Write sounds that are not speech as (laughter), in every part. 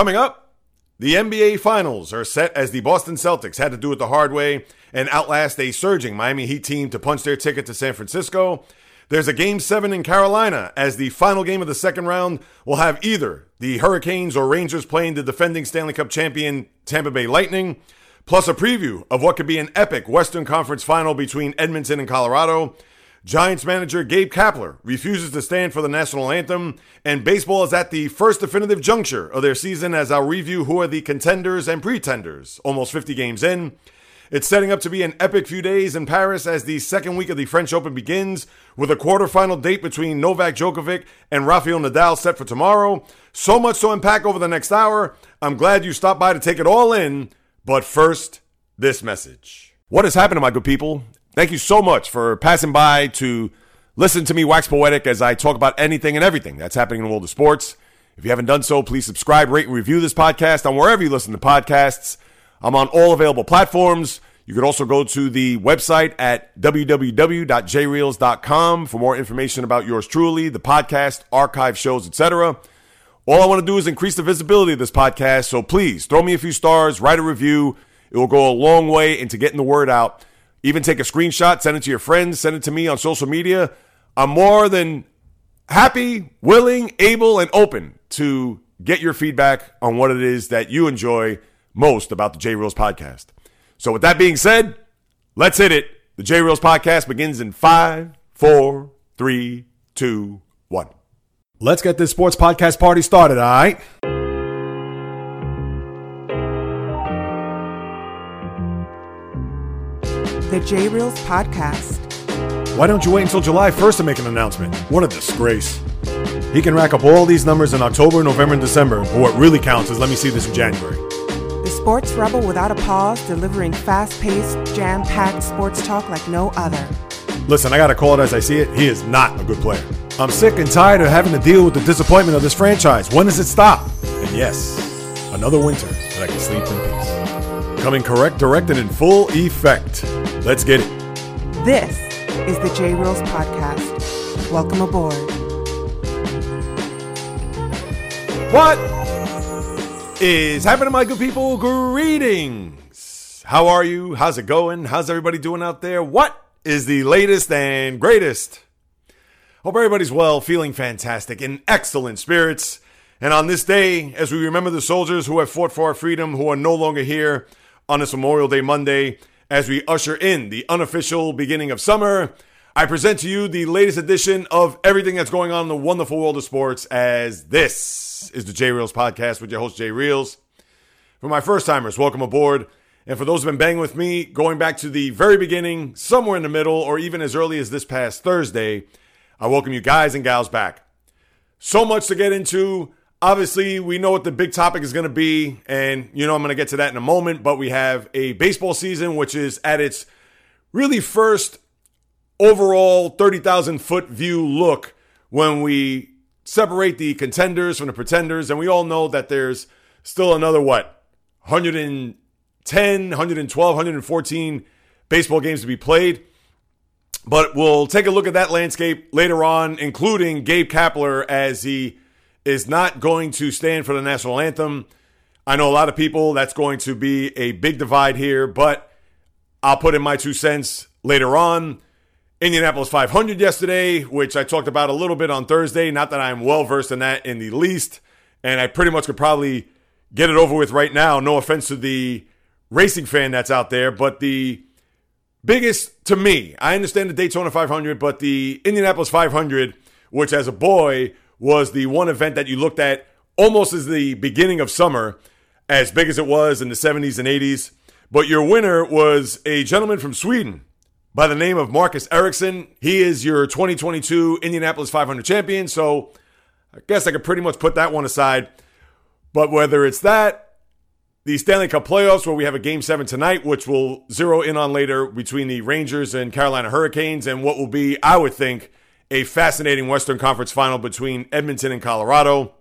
Coming up, the NBA Finals are set as the Boston Celtics had to do it the hard way and outlast a surging Miami Heat team to punch their ticket to San Francisco. There's a game seven in Carolina as the final game of the second round will have either the Hurricanes or Rangers playing the defending Stanley Cup champion Tampa Bay Lightning, plus a preview of what could be an epic Western Conference final between Edmonton and Colorado. Giants manager Gabe Kapler refuses to stand for the national anthem, and baseball is at the first definitive juncture of their season as I'll review who are the contenders and pretenders almost 50 games in. It's setting up to be an epic few days in Paris as the second week of the French Open begins, with a quarterfinal date between Novak Djokovic and Rafael Nadal set for tomorrow. So much to unpack over the next hour. I'm glad you stopped by to take it all in. But first, this message. What has happened, to my good people? Thank you so much for passing by to listen to me wax poetic as I talk about anything and everything that's happening in the world of sports. If you haven't done so, please subscribe, rate, and review this podcast on wherever you listen to podcasts. I'm on all available platforms. You could also go to the website at www.jreels.com for more information about yours truly, the podcast, archive shows, etc. All I want to do is increase the visibility of this podcast, so please throw me a few stars, write a review. It will go a long way into getting the word out. Even take a screenshot, send it to your friends, send it to me on social media. I'm more than happy, willing, able, and open to get your feedback on what it is that you enjoy most about the J Reels podcast. So, with that being said, let's hit it. The J Reels podcast begins in five, four, three, two, one. Let's get this sports podcast party started, all right? The J Reels Podcast. Why don't you wait until July 1st to make an announcement? What a disgrace. He can rack up all these numbers in October, November, and December, but what really counts is let me see this in January. The Sports Rebel without a pause, delivering fast paced, jam packed sports talk like no other. Listen, I gotta call it as I see it. He is not a good player. I'm sick and tired of having to deal with the disappointment of this franchise. When does it stop? And yes, another winter that I can sleep in peace. Coming correct, directed in full effect. Let's get it. This is the J Reels Podcast. Welcome aboard. What is happening, my good people? Greetings. How are you? How's it going? How's everybody doing out there? What is the latest and greatest? Hope everybody's well, feeling fantastic, in excellent spirits. And on this day, as we remember the soldiers who have fought for our freedom, who are no longer here on this Memorial Day Monday, as we usher in the unofficial beginning of summer, I present to you the latest edition of everything that's going on in the wonderful world of sports, as this is the J Reels podcast with your host, Jay Reels. For my first timers, welcome aboard. And for those who've been banging with me, going back to the very beginning, somewhere in the middle, or even as early as this past Thursday, I welcome you guys and gals back. So much to get into. Obviously, we know what the big topic is going to be, and you know I'm going to get to that in a moment. But we have a baseball season, which is at its really first overall 30,000 foot view look when we separate the contenders from the pretenders. And we all know that there's still another, what, 110, 112, 114 baseball games to be played. But we'll take a look at that landscape later on, including Gabe Kapler as he is not going to stand for the national anthem. I know a lot of people that's going to be a big divide here, but I'll put in my two cents later on. Indianapolis 500 yesterday, which I talked about a little bit on Thursday. Not that I'm well versed in that in the least. And I pretty much could probably get it over with right now. No offense to the racing fan that's out there, but the biggest to me, I understand the Daytona 500, but the Indianapolis 500, which as a boy was the one event that you looked at almost as the beginning of summer, as big as it was in the 70s and 80s. But your winner was a gentleman from Sweden by the name of Marcus Ericsson. He is your 2022 Indianapolis 500 champion. So I guess I could pretty much put that one aside. But whether it's that, the Stanley Cup playoffs, where we have a game seven tonight, which we'll zero in on later between the Rangers and Carolina Hurricanes, and what will be, I would think, a fascinating Western Conference final between Edmonton and Colorado.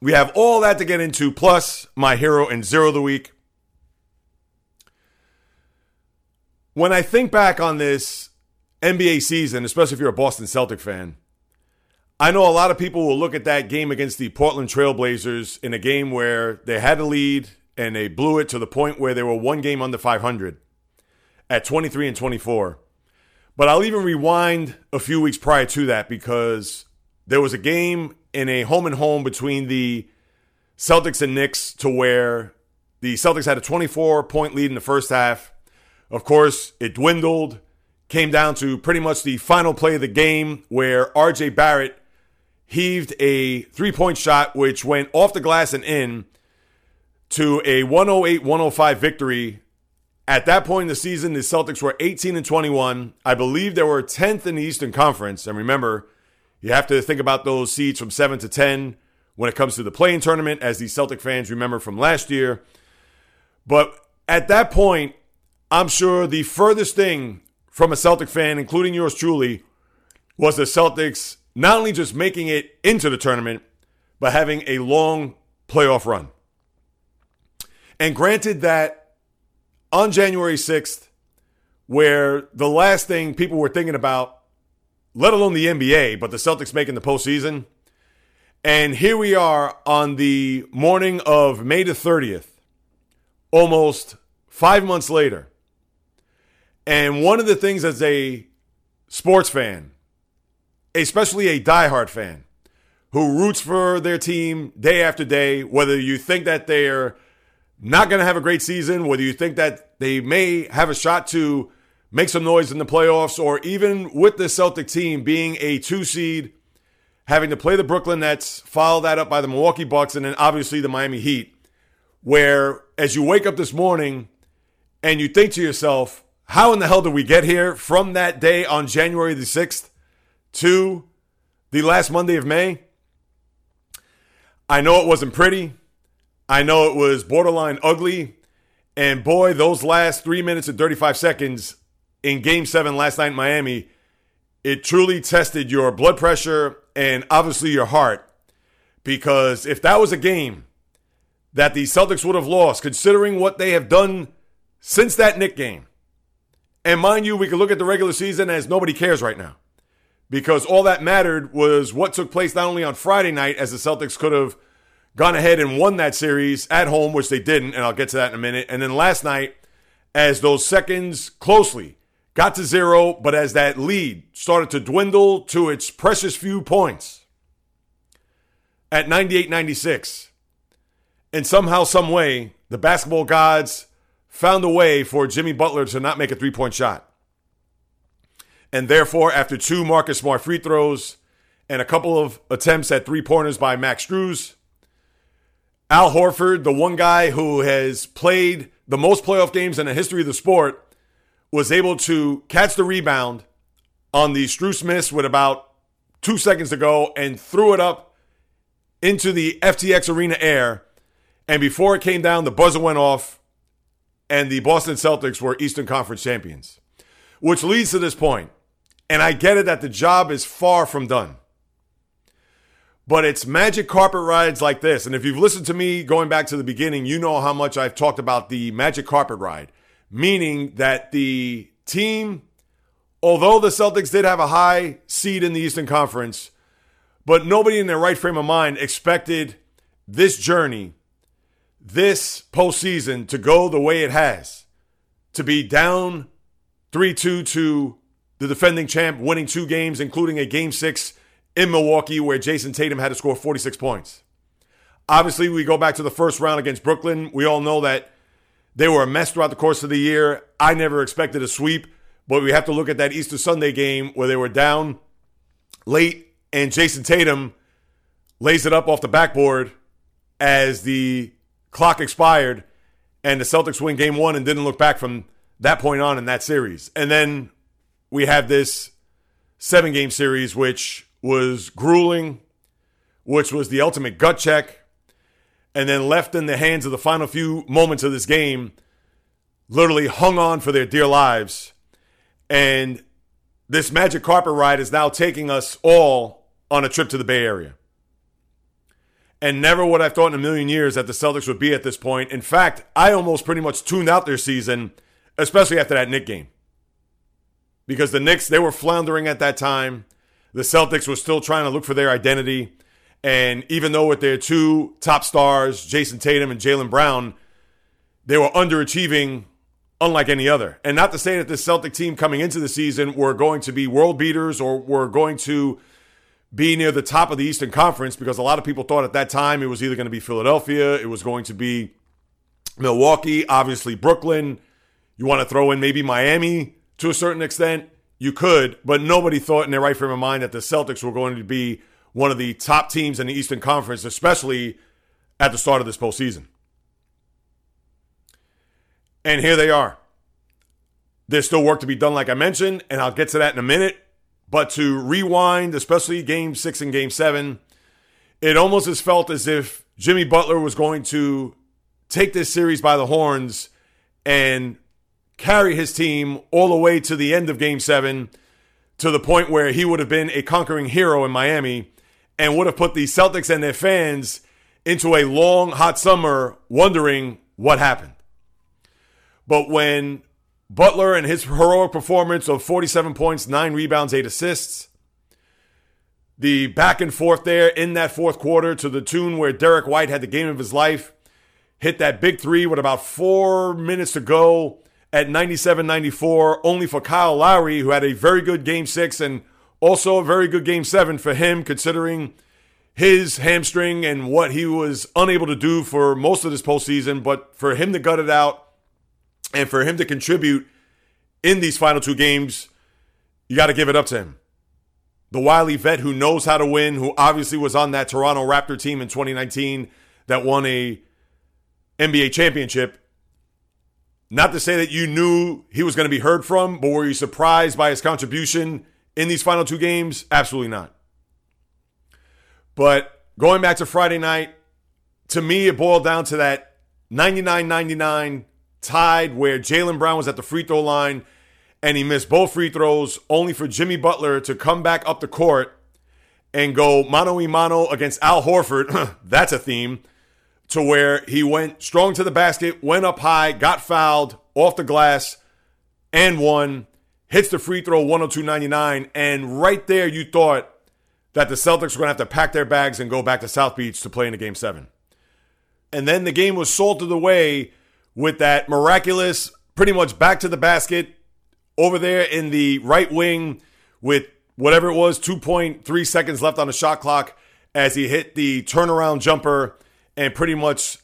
We have all that to get into, plus my hero and zero of the week. When I think back on this NBA season, especially if you're a Boston Celtic fan, I know a lot of people will look at that game against the Portland Trailblazers in a game where they had a lead and they blew it to the point where they were one game under 500 at 23 and 24. But I'll even rewind a few weeks prior to that because there was a game in a home and home between the Celtics and Knicks to where the Celtics had a 24 point lead in the first half. Of course, it dwindled, came down to pretty much the final play of the game where RJ Barrett heaved a three point shot, which went off the glass and in to a 108 105 victory. At that point in the season, the Celtics were 18 and 21. I believe they were 10th in the Eastern Conference. And remember, you have to think about those seeds from 7 to 10 when it comes to the play-in tournament, as the Celtic fans remember from last year. But at that point, I'm sure the furthest thing from a Celtic fan, including yours truly, was the Celtics not only just making it into the tournament, but having a long playoff run. And granted that on January 6th, where the last thing people were thinking about, let alone the NBA, but the Celtics making the postseason, and here we are on the morning of May the 30th, almost five months later. And one of the things as a sports fan, especially a diehard fan, who roots for their team day after day, whether you think that they're not going to have a great season, whether you think that they may have a shot to make some noise in the playoffs, or even with the Celtic team being a two seed, having to play the Brooklyn Nets, follow that up by the Milwaukee Bucks, and then obviously the Miami Heat, where as you wake up this morning and you think to yourself, how in the hell did we get here from that day on January the 6th to the last Monday of May? I know it wasn't pretty. I know it was borderline ugly. And boy, those last three minutes and 35 seconds in game seven last night in Miami, it truly tested your blood pressure and obviously your heart. Because if that was a game that the Celtics would have lost, considering what they have done since that Knick game, and mind you, we can look at the regular season as nobody cares right now. Because all that mattered was what took place not only on Friday night, as the Celtics could have gone ahead and won that series at home, which they didn't, and I'll get to that in a minute. And then last night, as those seconds closely got to zero, but as that lead started to dwindle to its precious few points at 98 96. And somehow, some way, the basketball gods found a way for Jimmy Butler to not make a three point shot. And therefore, after two Marcus Smart free throws and a couple of attempts at three pointers by Max Strus, Al Horford, the one guy who has played the most playoff games in the history of the sport, was able to catch the rebound on the Strus miss with about two seconds to go and threw it up into the FTX Arena air. And before it came down, the buzzer went off, and the Boston Celtics were Eastern Conference champions. Which leads to this point. And I get it that the job is far from done. But it's magic carpet rides like this. And if you've listened to me going back to the beginning, you know how much I've talked about the magic carpet ride, meaning that the team, although the Celtics did have a high seed in the Eastern Conference, but nobody in their right frame of mind expected this journey, this postseason to go the way it has, to be down 3 2 to the defending champ, winning two games, including a game six in Milwaukee where Jayson Tatum had to score 46 points. Obviously, we go back to the first round against Brooklyn. We all know that they were a mess throughout the course of the year. I never expected a sweep, but we have to look at that Easter Sunday game where they were down late and Jayson Tatum lays it up off the backboard as the clock expired and the Celtics win game one and didn't look back from that point on in that series. And then we have this seven game series, which was grueling, which was the ultimate gut check, and then left in the hands of the final few moments of this game, literally hung on for their dear lives. And this magic carpet ride is now taking us all on a trip to the Bay Area. And never would I have thought in a million years that the Celtics would be at this point. In fact, I almost pretty much tuned out their season, especially after that Knick game. Because the Knicks, they were floundering at that time. The Celtics were still trying to look for their identity. And even though with their two top stars, Jayson Tatum and Jaylen Brown, they were underachieving unlike any other. And not to say that the Celtic team coming into the season were going to be world beaters or were going to be near the top of the Eastern Conference because a lot of people thought at that time it was either going to be Philadelphia, it was going to be Milwaukee, obviously Brooklyn. You want to throw in maybe Miami to a certain extent? You could, but nobody thought in their right frame of mind that the Celtics were going to be one of the top teams in the Eastern Conference, especially at the start of this postseason. And here they are. There's still work to be done, like I mentioned, and I'll get to that in a minute. But to rewind, especially game six and game seven, it almost has felt as if Jimmy Butler was going to take this series by the horns and carry his team all the way to the end of game seven to the point where he would have been a conquering hero in Miami and would have put the Celtics and their fans into a long, hot summer wondering what happened. But when Butler and his heroic performance of 47 points, nine rebounds, eight assists, the back and forth there in that fourth quarter to the tune where Derrick White had the game of his life, hit that big three with about four minutes to go at 97 94, only for Kyle Lowry, who had a very good game six and also a very good game seven for him, considering his hamstring and what he was unable to do for most of this postseason. But for him to gut it out and for him to contribute in these final two games, you got to give it up to him. The wily vet who knows how to win, who obviously was on that Toronto Raptor team in 2019 that won a NBA championship. Not to say that you knew he was going to be heard from, but were you surprised by his contribution in these final two games? Absolutely not. But going back to Friday night, to me, it boiled down to that 99 99 tied where Jaylen Brown was at the free throw line and he missed both free throws, only for Jimmy Butler to come back up the court and go mano a mano against Al Horford. (clears throat) That's a theme. To where he went strong to the basket, went up high, got fouled off the glass, and won. Hits the free throw 102.99. And right there, you thought that the Celtics were going to have to pack their bags and go back to South Beach to play in a game seven. And then the game was salted away with that miraculous, pretty much back to the basket over there in the right wing with whatever it was, 2.3 seconds left on the shot clock as he hit the turnaround jumper and pretty much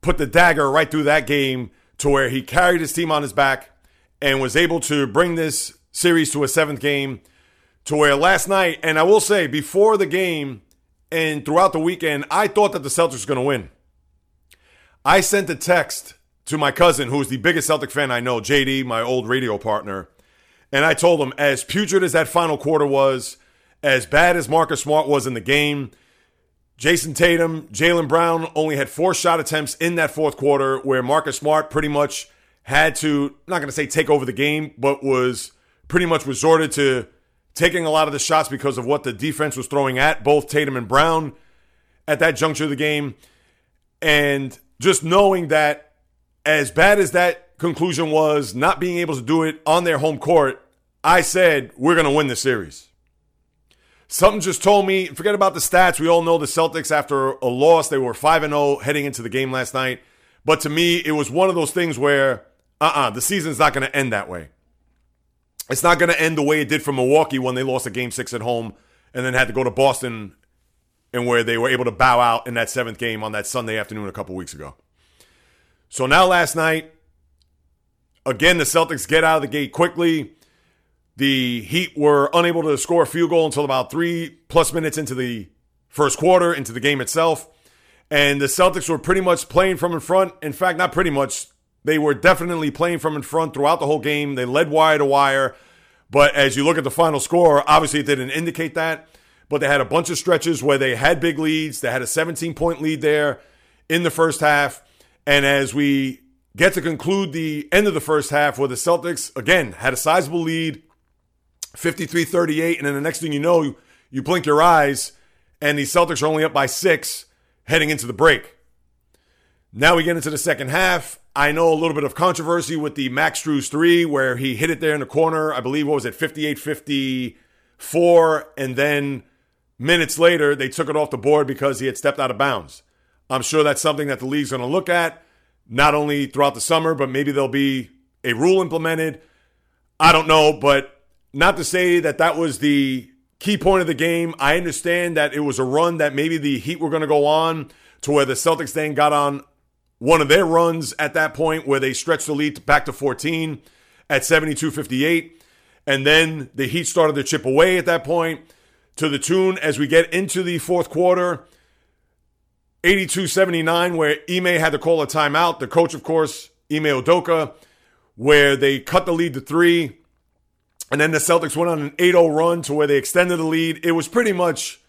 put the dagger right through that game to where he carried his team on his back and was able to bring this series to a seventh game to where last night, and I will say before the game and throughout the weekend, I thought that the Celtics were going to win. I sent a text to my cousin, who is the biggest Celtic fan I know, JD, my old radio partner. And I told him, as putrid as that final quarter was, as bad as Marcus Smart was in the game, Jayson Tatum, Jaylen Brown only had four shot attempts in that fourth quarter, where Marcus Smart pretty much had to, I'm not going to say take over the game, but was pretty much resorted to taking a lot of the shots because of what the defense was throwing at both Tatum and Brown at that juncture of the game. And just knowing that as bad as that conclusion was, not being able to do it on their home court, I said, we're going to win the series. Something just told me, forget about the stats. We all know the Celtics, after a loss, they were 5 0 heading into the game last night. But to me, it was one of those things where, uh uh-uh, uh, the season's not going to end that way. It's not going to end the way it did for Milwaukee when they lost a game six at home and then had to go to Boston and where they were able to bow out in that seventh game on that Sunday afternoon a couple weeks ago. So now last night, again, the Celtics get out of the gate quickly. The Heat were unable to score a field goal until about three plus minutes into the first quarter, into the game itself. And the Celtics were pretty much playing from in front. In fact, not pretty much. They were definitely playing from in front throughout the whole game. They led wire to wire. But as you look at the final score, obviously it didn't indicate that. But they had a bunch of stretches where they had big leads. They had a 17 point lead there in the first half. And as we get to conclude the end of the first half, where the Celtics, again, had a sizable lead, 53 38, and then the next thing you know, you, blink your eyes, and the Celtics are only up by six heading into the break. Now we get into the second half. I know a little bit of controversy with the Max Strus three, where he hit it there in the corner. I believe, what was it, 58 55 four, and then minutes later, they took it off the board because he had stepped out of bounds. I'm sure that's something that the league's going to look at, not only throughout the summer, but maybe there'll be a rule implemented. I don't know, but not to say that that was the key point of the game. I understand that it was a run that maybe the Heat were going to go on to where the Celtics then got on one of their runs at that point where they stretched the lead back to 14 at 72 58. And then the Heat started to chip away at that point to the tune as we get into the fourth quarter. 82 79, where Ime had to call a timeout. The coach, of course, Ime Udoka, where they cut the lead to three. And then the Celtics went on an 8 0 run to where they extended the lead. It was pretty much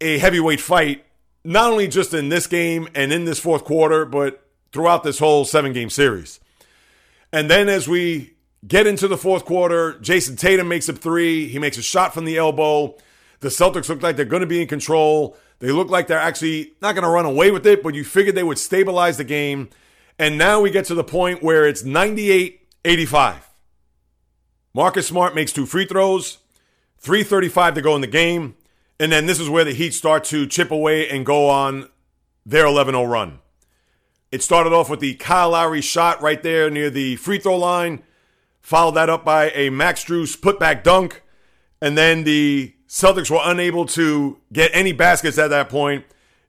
a heavyweight fight, not only just in this game and in this fourth quarter, but throughout this whole seven game series. And then as we get into the fourth quarter, Jayson Tatum makes a three. He makes a shot from the elbow. The Celtics look like they're going to be in control. They look like they're actually not going to run away with it, but you figured they would stabilize the game. And now we get to the point where it's 98 85. Marcus Smart makes two free throws, 335 to go in the game. And then this is where the Heat start to chip away and go on their 11 0 run. It started off with the Kyle Lowry shot right there near the free throw line, followed that up by a Max Strus putback dunk. And then the Celtics were unable to get any baskets at that point.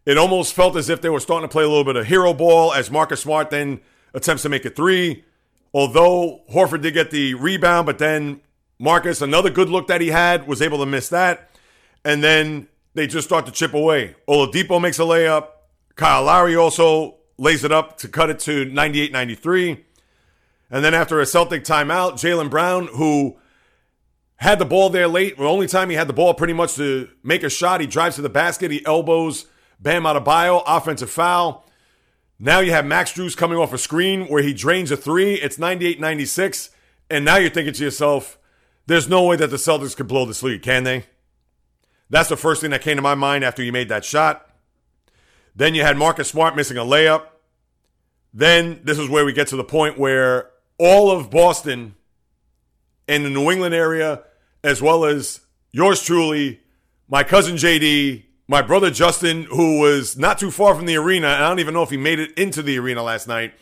It almost felt as if they were starting to play a little bit of hero ball as Marcus Smart then attempts to make a three. Although Horford did get the rebound, but then Marcus, another good look that he had, was able to miss that. And then they just start to chip away. Oladipo makes a layup. Kyle Lowry also lays it up to cut it to 98 93. And then after a Celtic timeout, Jaylen Brown, who had the ball there late, the only time he had the ball pretty much to make a shot, he drives to the basket, he elbows Bam Adebayo, offensive foul. Now you have Max Strus coming off a screen where he drains a three. It's 98 96. And now you're thinking to yourself, there's no way that the Celtics could blow this lead, can they? That's the first thing that came to my mind after you made that shot. Then you had Marcus Smart missing a layup. Then this is where we get to the point where all of Boston and the New England area, as well as yours truly, my cousin JD, my brother Justin, who was not too far from the arena, and I don't even know if he made it into the arena last night.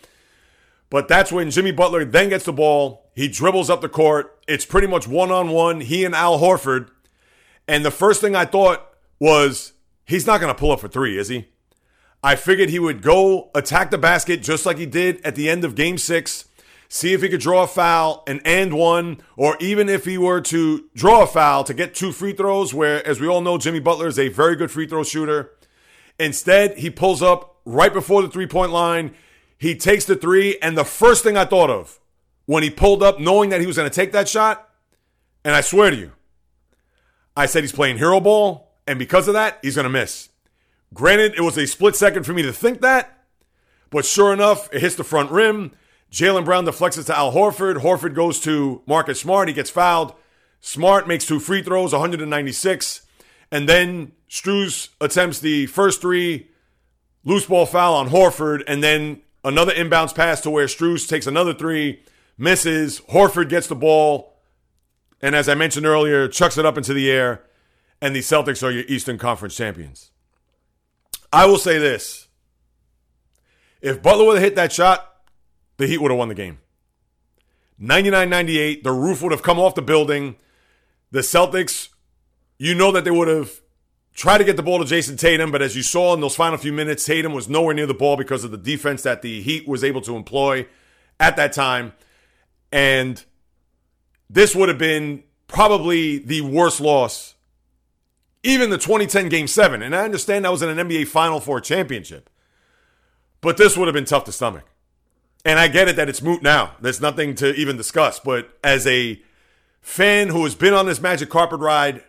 But that's when Jimmy Butler then gets the ball. He dribbles up the court. It's pretty much one on one, he and Al Horford. And the first thing I thought was, he's not going to pull up for three, is he? I figured he would go attack the basket just like he did at the end of game six see if he could draw a foul and end one, or even if he were to draw a foul to get two free throws, where, as we all know, Jimmy Butler is a very good free throw shooter. Instead, he pulls up right before the three point line. He takes the three, and the first thing I thought of when he pulled up, knowing that he was going to take that shot, and I swear to you, I said he's playing hero ball, and because of that, he's going to miss. Granted, it was a split second for me to think that, but sure enough, it hits the front rim. Jaylen Brown deflects it to Al Horford. Horford goes to Marcus Smart. He gets fouled. Smart makes two free throws, 196. And then Strus attempts the first three, loose ball foul on Horford, and then another inbounds pass to where Strus takes another three, misses. Horford gets the ball, and as I mentioned earlier, chucks it up into the air, and the Celtics are your Eastern Conference champions. I will say this. If Butler would have hit that shot, the Heat would have won the game. 99 98, the roof would have come off the building. The Celtics, you know that they would have tried to get the ball to Jayson Tatum, but as you saw in those final few minutes, Tatum was nowhere near the ball because of the defense that the Heat was able to employ at that time. And this would have been probably the worst loss, even the 2010 Game 7. And I understand that was in an NBA Final Four championship, but this would have been tough to stomach. And I get it that it's moot now. There's nothing to even discuss. But as a fan who has been on this magic carpet ride,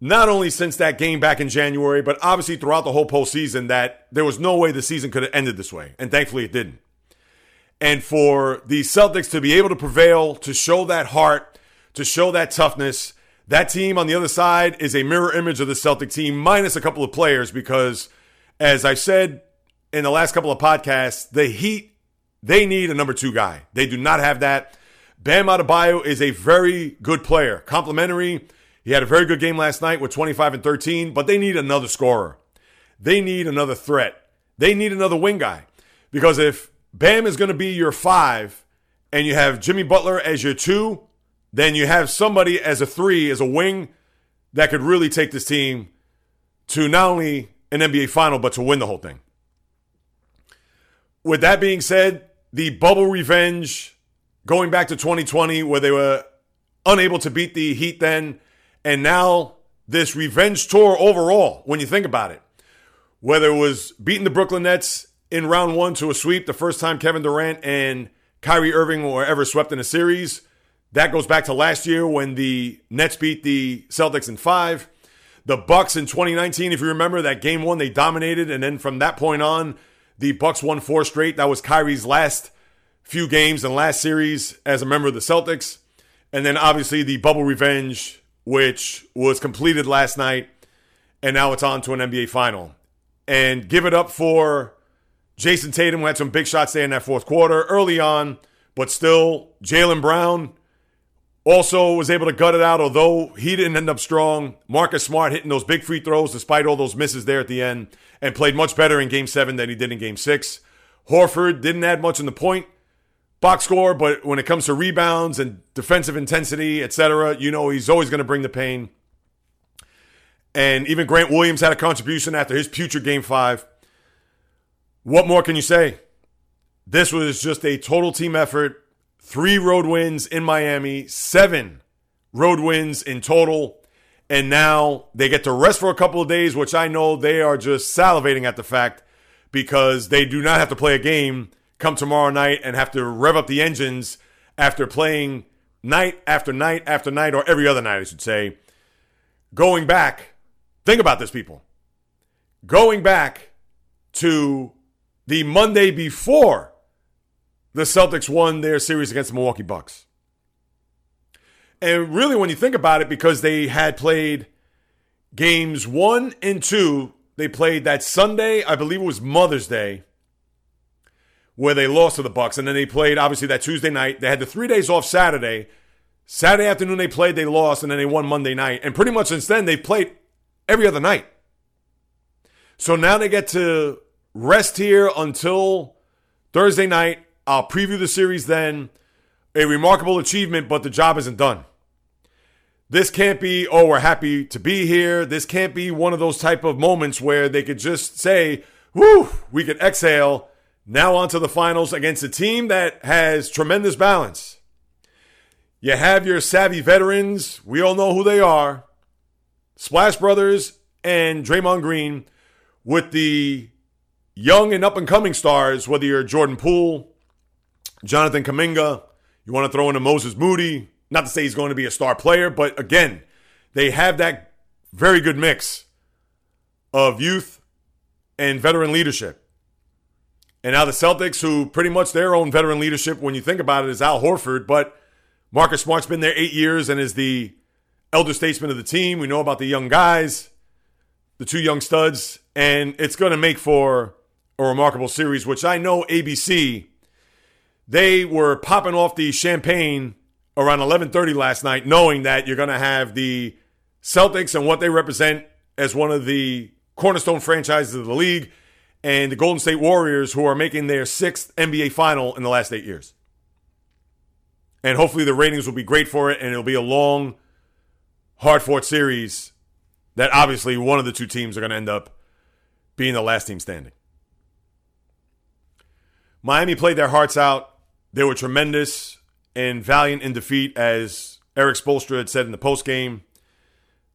not only since that game back in January, but obviously throughout the whole postseason, that there was no way the season could have ended this way. And thankfully it didn't. And for the Celtics to be able to prevail, to show that heart, to show that toughness, that team on the other side is a mirror image of the Celtic team, minus a couple of players, because as I said in the last couple of podcasts, the Heat they need a number two guy. They do not have that. Bam Adebayo is a very good player, complimentary. He had a very good game last night with 25 and 13, but they need another scorer. They need another threat. They need another wing guy. Because if Bam is going to be your five and you have Jimmy Butler as your two, then you have somebody as a three, as a wing, that could really take this team to not only an NBA final, but to win the whole thing. With that being said, the bubble revenge going back to 2020, where they were unable to beat the Heat then, and now this revenge tour overall, when you think about it, whether it was beating the Brooklyn Nets in round one to a sweep, the first time Kevin Durant and Kyrie Irving were ever swept in a series. That goes back to last year when the Nets beat the Celtics in five. The Bucks in 2019, if you remember that game one, they dominated, and then from that point on, the Bucks won four straight. That was Kyrie's last few games and last series as a member of the Celtics. And then obviously the bubble revenge, which was completed last night, and now it's on to an NBA final. And give it up for Jayson Tatum, who had some big shots there in that fourth quarter early on, but still, Jaylen Brown also was able to gut it out, although he didn't end up strong. Marcus Smart hitting those big free throws despite all those misses there at the end and played much better in game seven than he did in game six. Horford didn't add much in the point box score, but when it comes to rebounds and defensive intensity, etc., you know he's always going to bring the pain. And even Grant Williams had a contribution after his putrid game five. What more can you say? This was just a total team effort. Three road wins in Miami, seven road wins in total. And now they get to rest for a couple of days, which I know they are just salivating at the fact because they do not have to play a game come tomorrow night and have to rev up the engines after playing night after night after night, or every other night, I should say. Going back, think about this, people. Going back to the Monday before the Celtics won their series against the Milwaukee Bucks. And really, when you think about it, because they had played games one and two, they played that Sunday, I believe it was Mother's Day, where they lost to the Bucks, and then they played obviously that Tuesday night. They had the three days off Saturday. Saturday afternoon they played, they lost, and then they won Monday night. And pretty much since then they've played every other night. So now they get to rest here until Thursday night. I'll preview the series then. A remarkable achievement, but the job isn't done. This can't be, oh, we're happy to be here. This can't be one of those type of moments where they could just say, whew, we could exhale. Now on to the finals against a team that has tremendous balance. You have your savvy veterans. We all know who they are. Splash Brothers and Draymond Green with the young and up and coming stars, whether you're Jordan Poole, Jonathan Kuminga, you want to throw in a Moses Moody. Not to say he's going to be a star player, but again, they have that very good mix of youth and veteran leadership. And now the Celtics, who pretty much their own veteran leadership, when you think about it, is Al Horford, but Marcus Smart's been there eight years and is the elder statesman of the team. We know about the young guys, the two young studs, and it's going to make for a remarkable series, which I know ABC, they were popping off the champagne around 11:30 last night knowing that you're going to have the Celtics and what they represent as one of the cornerstone franchises of the league and the Golden State Warriors who are making their sixth NBA final in the last 8 years. And hopefully the ratings will be great for it and it'll be a long hard-fought series that obviously one of the two teams are going to end up being the last team standing. Miami played their hearts out. They were tremendous and valiant in defeat, as Erik Spoelstra had said in the postgame.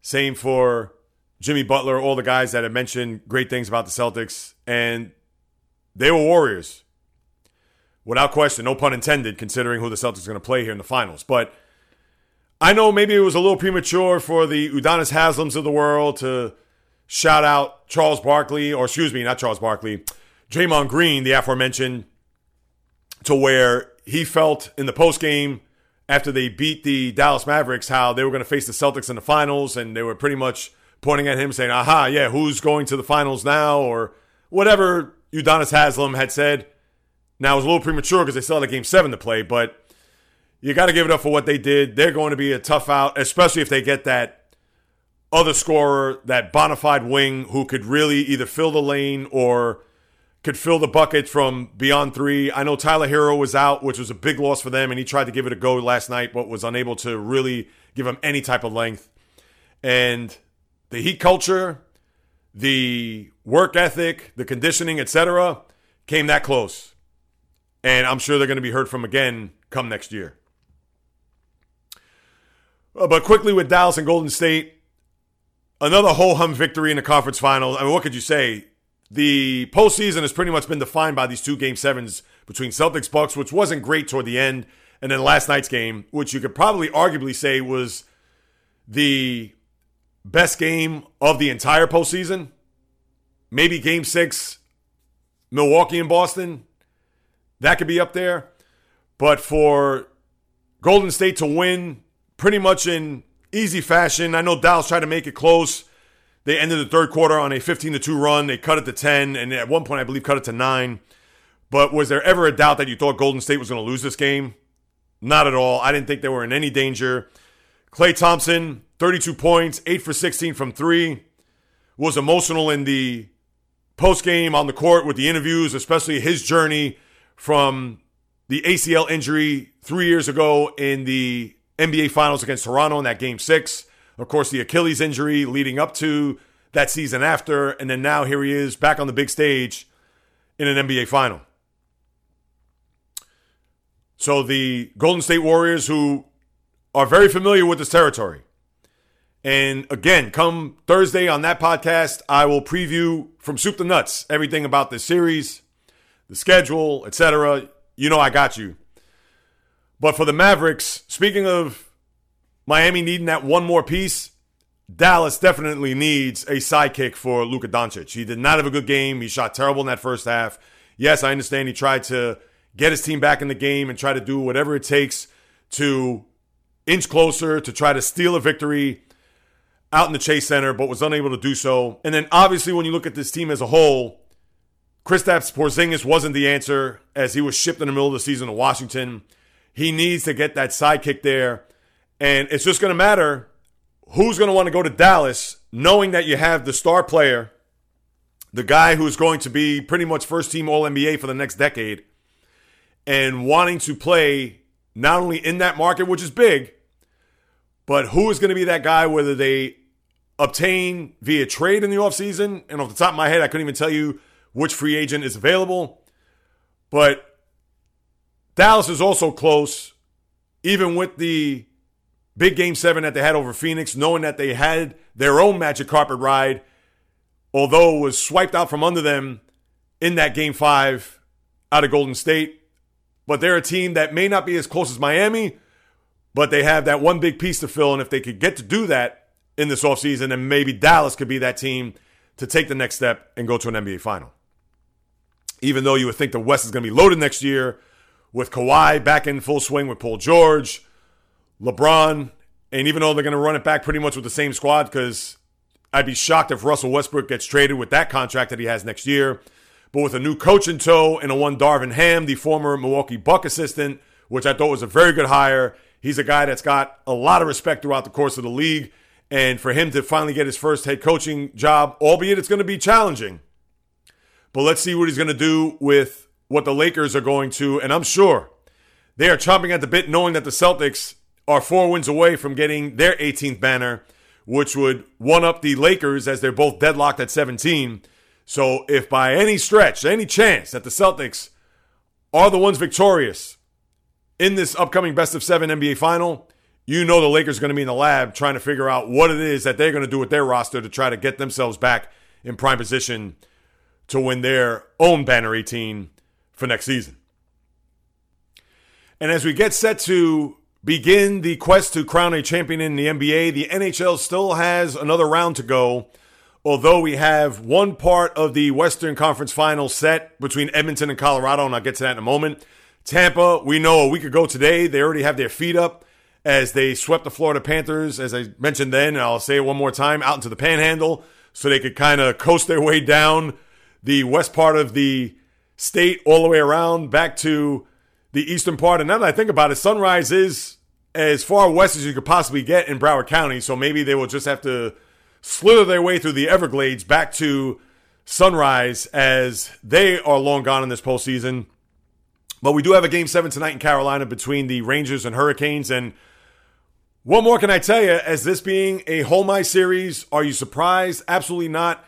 Same for Jimmy Butler, all the guys that have mentioned great things about the Celtics. And they were warriors. Without question, no pun intended, considering who the Celtics are going to play here in the finals. But I know maybe it was a little premature for the Udonis Haslems of the world to shout out Charles Barkley, or excuse me, not Charles Barkley, Draymond Green, the aforementioned, to where he felt in the postgame after they beat the Dallas Mavericks how they were going to face the Celtics in the finals, and they were pretty much pointing at him saying, aha, yeah, who's going to the finals now, or whatever Udonis Haslem had said. Now, it was a little premature because they still had a game seven to play, but you got to give it up for what they did. They're going to be a tough out, especially if they get that other scorer, that bona fide wing who could really either fill the lane or could fill the bucket from beyond three. I know Tyler Herro was out, which was a big loss for them, and he tried to give it a go last night, but was unable to really give him any type of length. And the Heat culture, the work ethic, the conditioning, etc., came that close. And I'm sure they're going to be heard from again come next year. Uh, but quickly with Dallas and Golden State, another whole hum victory in the conference final. I mean, what could you say? The postseason has pretty much been defined by these two game sevens between Celtics Bucks, which wasn't great toward the end, and then last night's game, which you could probably arguably say was the best game of the entire postseason. Maybe game six, Milwaukee and Boston. That could be up there. But for Golden State to win pretty much in easy fashion, I know Dallas tried to make it close. They ended the third quarter on a 15 to 2 run. They cut it to 10, and at one point, I believe, cut it to 9. But was there ever a doubt that you thought Golden State was going to lose this game? Not at all. I didn't think they were in any danger. Klay Thompson, 32 points, 8 for 16 from 3. Was emotional in the post game on the court with the interviews, especially his journey from the ACL injury three years ago in the NBA Finals against Toronto in that game six. Of course, the Achilles injury leading up to that season after. And then now here he is back on the big stage in an NBA Final. So the Golden State Warriors, who are very familiar with this territory, and again, come Thursday on that podcast, I will preview from soup to nuts everything about this series, the schedule, etc. You know I got you. But for the Mavericks, speaking of Miami needing that one more piece, Dallas definitely needs a sidekick for Luka Doncic. He did not have a good game. He shot terrible in that first half. Yes, I understand he tried to get his team back in the game and try to do whatever it takes to inch closer, to try to steal a victory out in the Chase Center, but was unable to do so. And then obviously, when you look at this team as a whole, Kristaps Porzingis wasn't the answer as he was shipped in the middle of the season to Washington. He needs to get that sidekick there. And it's just going to matter who's going to want to go to Dallas, knowing that you have the star player, the guy who's going to be pretty much first team All NBA for the next decade, and wanting to play not only in that market, which is big, but who is going to be that guy, whether they obtain via trade in the offseason. And off the top of my head, I couldn't even tell you which free agent is available. But Dallas is also close, even with the big game seven that they had over Phoenix, knowing that they had their own magic carpet ride, although it was swiped out from under them in that game five out of Golden State. But they're a team that may not be as close as Miami, but they have that one big piece to fill. And if they could get to do that in this offseason, then maybe Dallas could be that team to take the next step and go to an NBA final. Even though you would think the West is going to be loaded next year with Kawhi back in full swing with Paul George, LeBron, and even though they're going to run it back pretty much with the same squad, because I'd be shocked if Russell Westbrook gets traded with that contract that he has next year. But with a new coach in tow and a one Darvin Ham, the former Milwaukee Buck assistant, which I thought was a very good hire. He's a guy that's got a lot of respect throughout the course of the league. And for him to finally get his first head coaching job, albeit it's going to be challenging. But let's see what he's going to do with what the Lakers are going to. And I'm sure they are chomping at the bit, knowing that the Celtics are four wins away from getting their 18th banner, which would one up the Lakers as they're both deadlocked at 17. So if by any stretch, any chance that the Celtics are the ones victorious in this upcoming best of seven NBA final, you know the Lakers are going to be in the lab trying to figure out what it is that they're going to do with their roster to try to get themselves back in prime position to win their own banner 18 for next season. And as we get set to begin the quest to crown a champion in the NBA, the NHL still has another round to go. Although we have one part of the Western Conference final set between Edmonton and Colorado, and I'll get to that in a moment. Tampa, we know a week ago today, they already have their feet up as they swept the Florida Panthers, as I mentioned then, and I'll say it one more time, out into the panhandle so they could kind of coast their way down the west part of the state all the way around back to the eastern part. And now that I think about it, Sunrise is as far west as you could possibly get in Broward County. So maybe they will just have to slither their way through the Everglades back to Sunrise as they are long gone in this postseason. But we do have a game seven tonight in Carolina between the Rangers and Hurricanes. And what more can I tell you? As this being a home ice series, are you surprised? Absolutely not.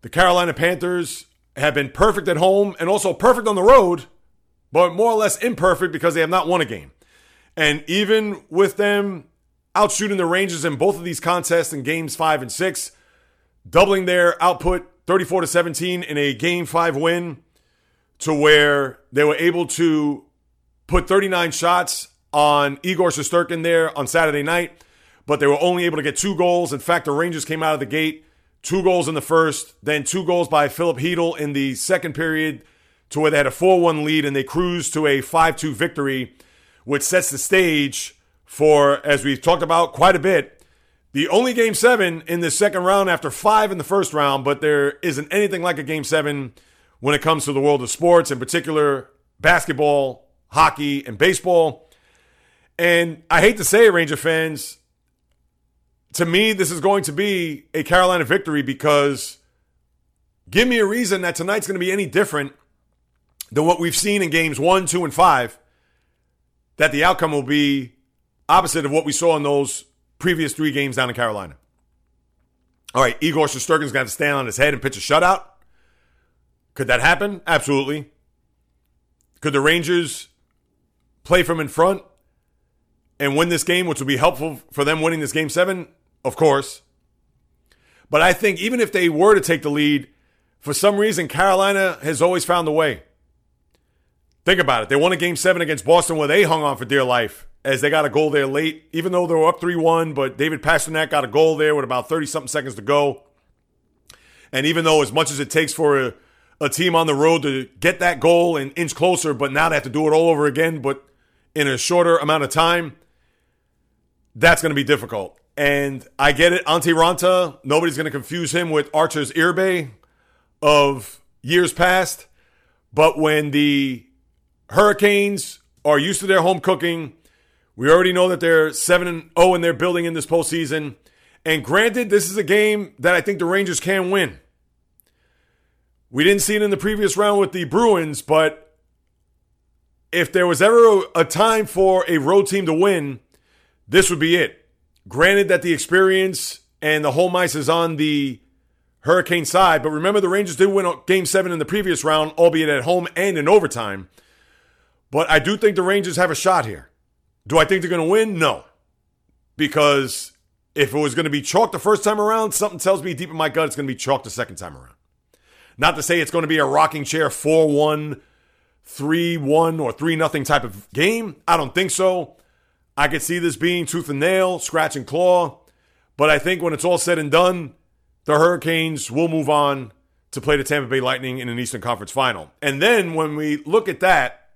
The Carolina Panthers have been perfect at home and also perfect on the road, but more or less imperfect because they have not won a game. And even with them outshooting the Rangers in both of these contests in games five and six, doubling their output 34 to 17 in a game five win to where they were able to put 39 shots on Igor Shesterkin there on Saturday night, but they were only able to get two goals. In fact, the Rangers came out of the gate two goals in the first, then two goals by Philip Chytil in the second period to where they had a 4 1 lead and they cruised to a 5 2 victory, which sets the stage for, as we've talked about quite a bit, the only game seven in the second round after five in the first round, but there isn't anything like a game seven when it comes to the world of sports, in particular basketball, hockey, and baseball. And I hate to say it, Ranger fans, to me, this is going to be a Carolina victory because give me a reason that tonight's going to be any different than what we've seen in games one, two, and five, that the outcome will be opposite of what we saw in those previous three games down in Carolina. All right, Igor Shesterkin's going to stand on his head and pitch a shutout. Could that happen? Absolutely. Could the Rangers play from in front and win this game, which would be helpful for them winning this game seven? Of course. But I think even if they were to take the lead, for some reason, Carolina has always found a way. Think about it. They won a game seven against Boston where they hung on for dear life as they got a goal there late, even though they were up 3 1. But David Pastrnak got a goal there with about 30 something seconds to go. And even though, as much as it takes for a, a team on the road to get that goal and inch closer, but now they have to do it all over again, but in a shorter amount of time, that's going to be difficult. And I get it. Antti Raanta, nobody's going to confuse him with Arturs Irbe of years past. But when the Hurricanes are used to their home cooking, we already know that they're 7 and 0 in their building in this postseason. And granted, this is a game that I think the Rangers can win. We didn't see it in the previous round with the Bruins, but if there was ever a time for a road team to win, this would be it. Granted that the experience and the home ice is on the Hurricane side, but remember the Rangers did win game seven in the previous round, albeit at home and in overtime. But I do think the Rangers have a shot here. Do I think they're going to win? No. Because if it was going to be chalk the first time around, something tells me deep in my gut it's going to be chalk the second time around. Not to say it's going to be a rocking chair 4 1, 3 1, or 3 0 type of game. I don't think so. I could see this being tooth and nail, scratch and claw. But I think when it's all said and done, the Hurricanes will move on to play the Tampa Bay Lightning in an Eastern Conference final. And then when we look at that,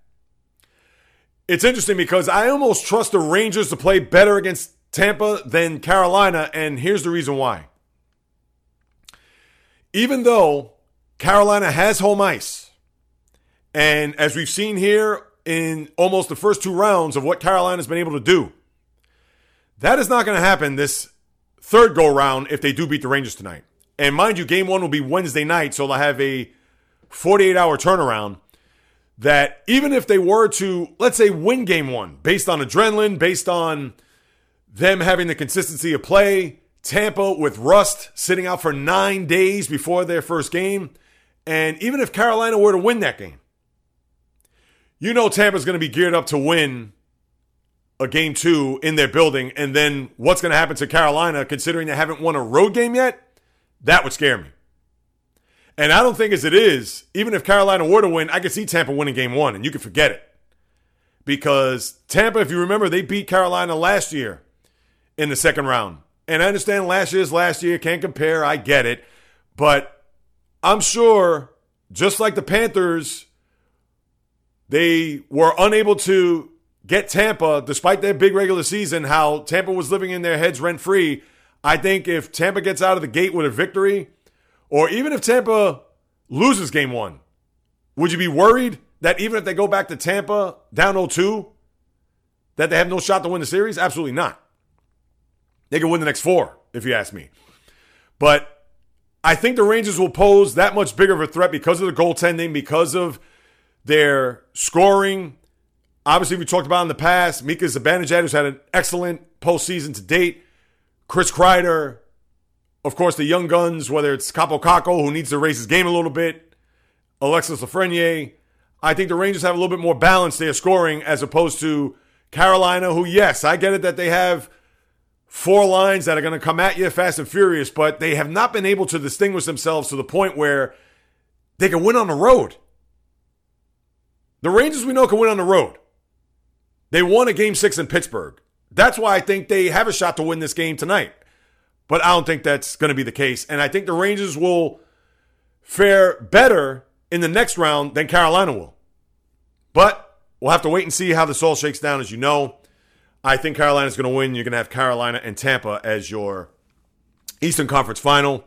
it's interesting because I almost trust the Rangers to play better against Tampa than Carolina. And here's the reason why. Even though Carolina has home ice, and as we've seen here in almost the first two rounds of what Carolina's been able to do, that is not going to happen this third go round if they do beat the Rangers tonight. And mind you, game one will be Wednesday night, so they'll have a 48 hour turnaround. That even if they were to, let's say, win game one based on adrenaline, based on them having the consistency of play, Tampa with rust sitting out for nine days before their first game, and even if Carolina were to win that game, you know Tampa's going to be geared up to win a game two in their building. And then what's going to happen to Carolina, considering they haven't won a road game yet? That would scare me. And I don't think as it is, even if Carolina were to win, I could see Tampa winning game one, and you can forget it. Because Tampa, if you remember, they beat Carolina last year in the second round. And I understand last year's last year, can't compare, I get it. But I'm sure, just like the Panthers, they were unable to get Tampa, despite their big regular season, how Tampa was living in their heads rent free. I think if Tampa gets out of the gate with a victory, or even if Tampa loses game one, would you be worried that even if they go back to Tampa down 0 2, that they have no shot to win the series? Absolutely not. They can win the next four, if you ask me. But I think the Rangers will pose that much bigger of a threat because of the goaltending, because of their scoring. Obviously, we talked about in the past, Mika Zibanejad, who's had an excellent postseason to date. Chris Kreider, of course, the young guns, whether it's Kaapo Kakko, who needs to raise his game a little bit, Alexis Lafreniere. I think the Rangers have a little bit more balance there scoring as opposed to Carolina, who, yes, I get it that they have four lines that are going to come at you fast and furious, but they have not been able to distinguish themselves to the point where they can win on the road. The Rangers we know can win on the road. They won a game six in Pittsburgh. That's why I think they have a shot to win this game tonight. But I don't think that's going to be the case. And I think the Rangers will fare better in the next round than Carolina will. But we'll have to wait and see how this all shakes down. As you know, I think Carolina's going to win. You're going to have Carolina and Tampa as your Eastern Conference final.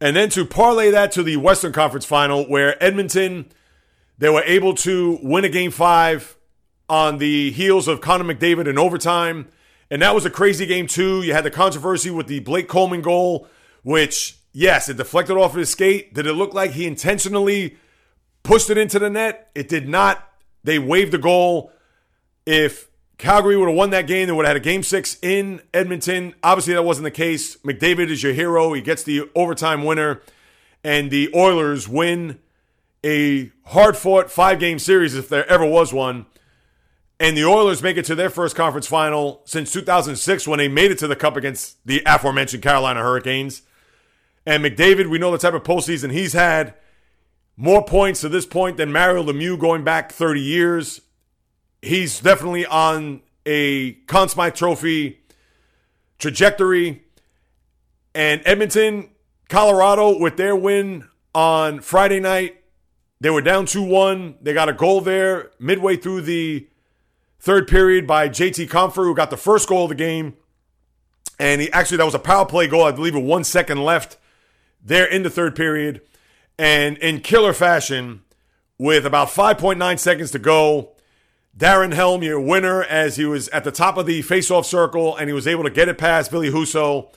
And then to parlay that to the Western Conference final, where Edmonton, they were able to win a game five on the heels of Connor McDavid in overtime. And that was a crazy game, too. You had the controversy with the Blake Coleman goal, which, yes, it deflected off of his skate. Did it look like he intentionally pushed it into the net? It did not. They waived the goal. If Calgary would have won that game, they would have had a game six in Edmonton. Obviously, that wasn't the case. McDavid is your hero. He gets the overtime winner. And the Oilers win a hard fought five game series, if there ever was one. And the Oilers make it to their first conference final since 2006 when they made it to the Cup against the aforementioned Carolina Hurricanes. And McDavid, we know the type of postseason he's had. More points to this point than Mario Lemieux going back 30 years. He's definitely on a Conn Smythe Trophy trajectory. And Edmonton, Colorado, with their win on Friday night, they were down 2 1. They got a goal there midway through the third period by JT Compher, who got the first goal of the game. And he actually, that was a power play goal, I believe, with one second left there in the third period. And in killer fashion, with about 5.9 seconds to go, Darren Helm, your winner, as he was at the top of the faceoff circle and he was able to get it past Billy Husso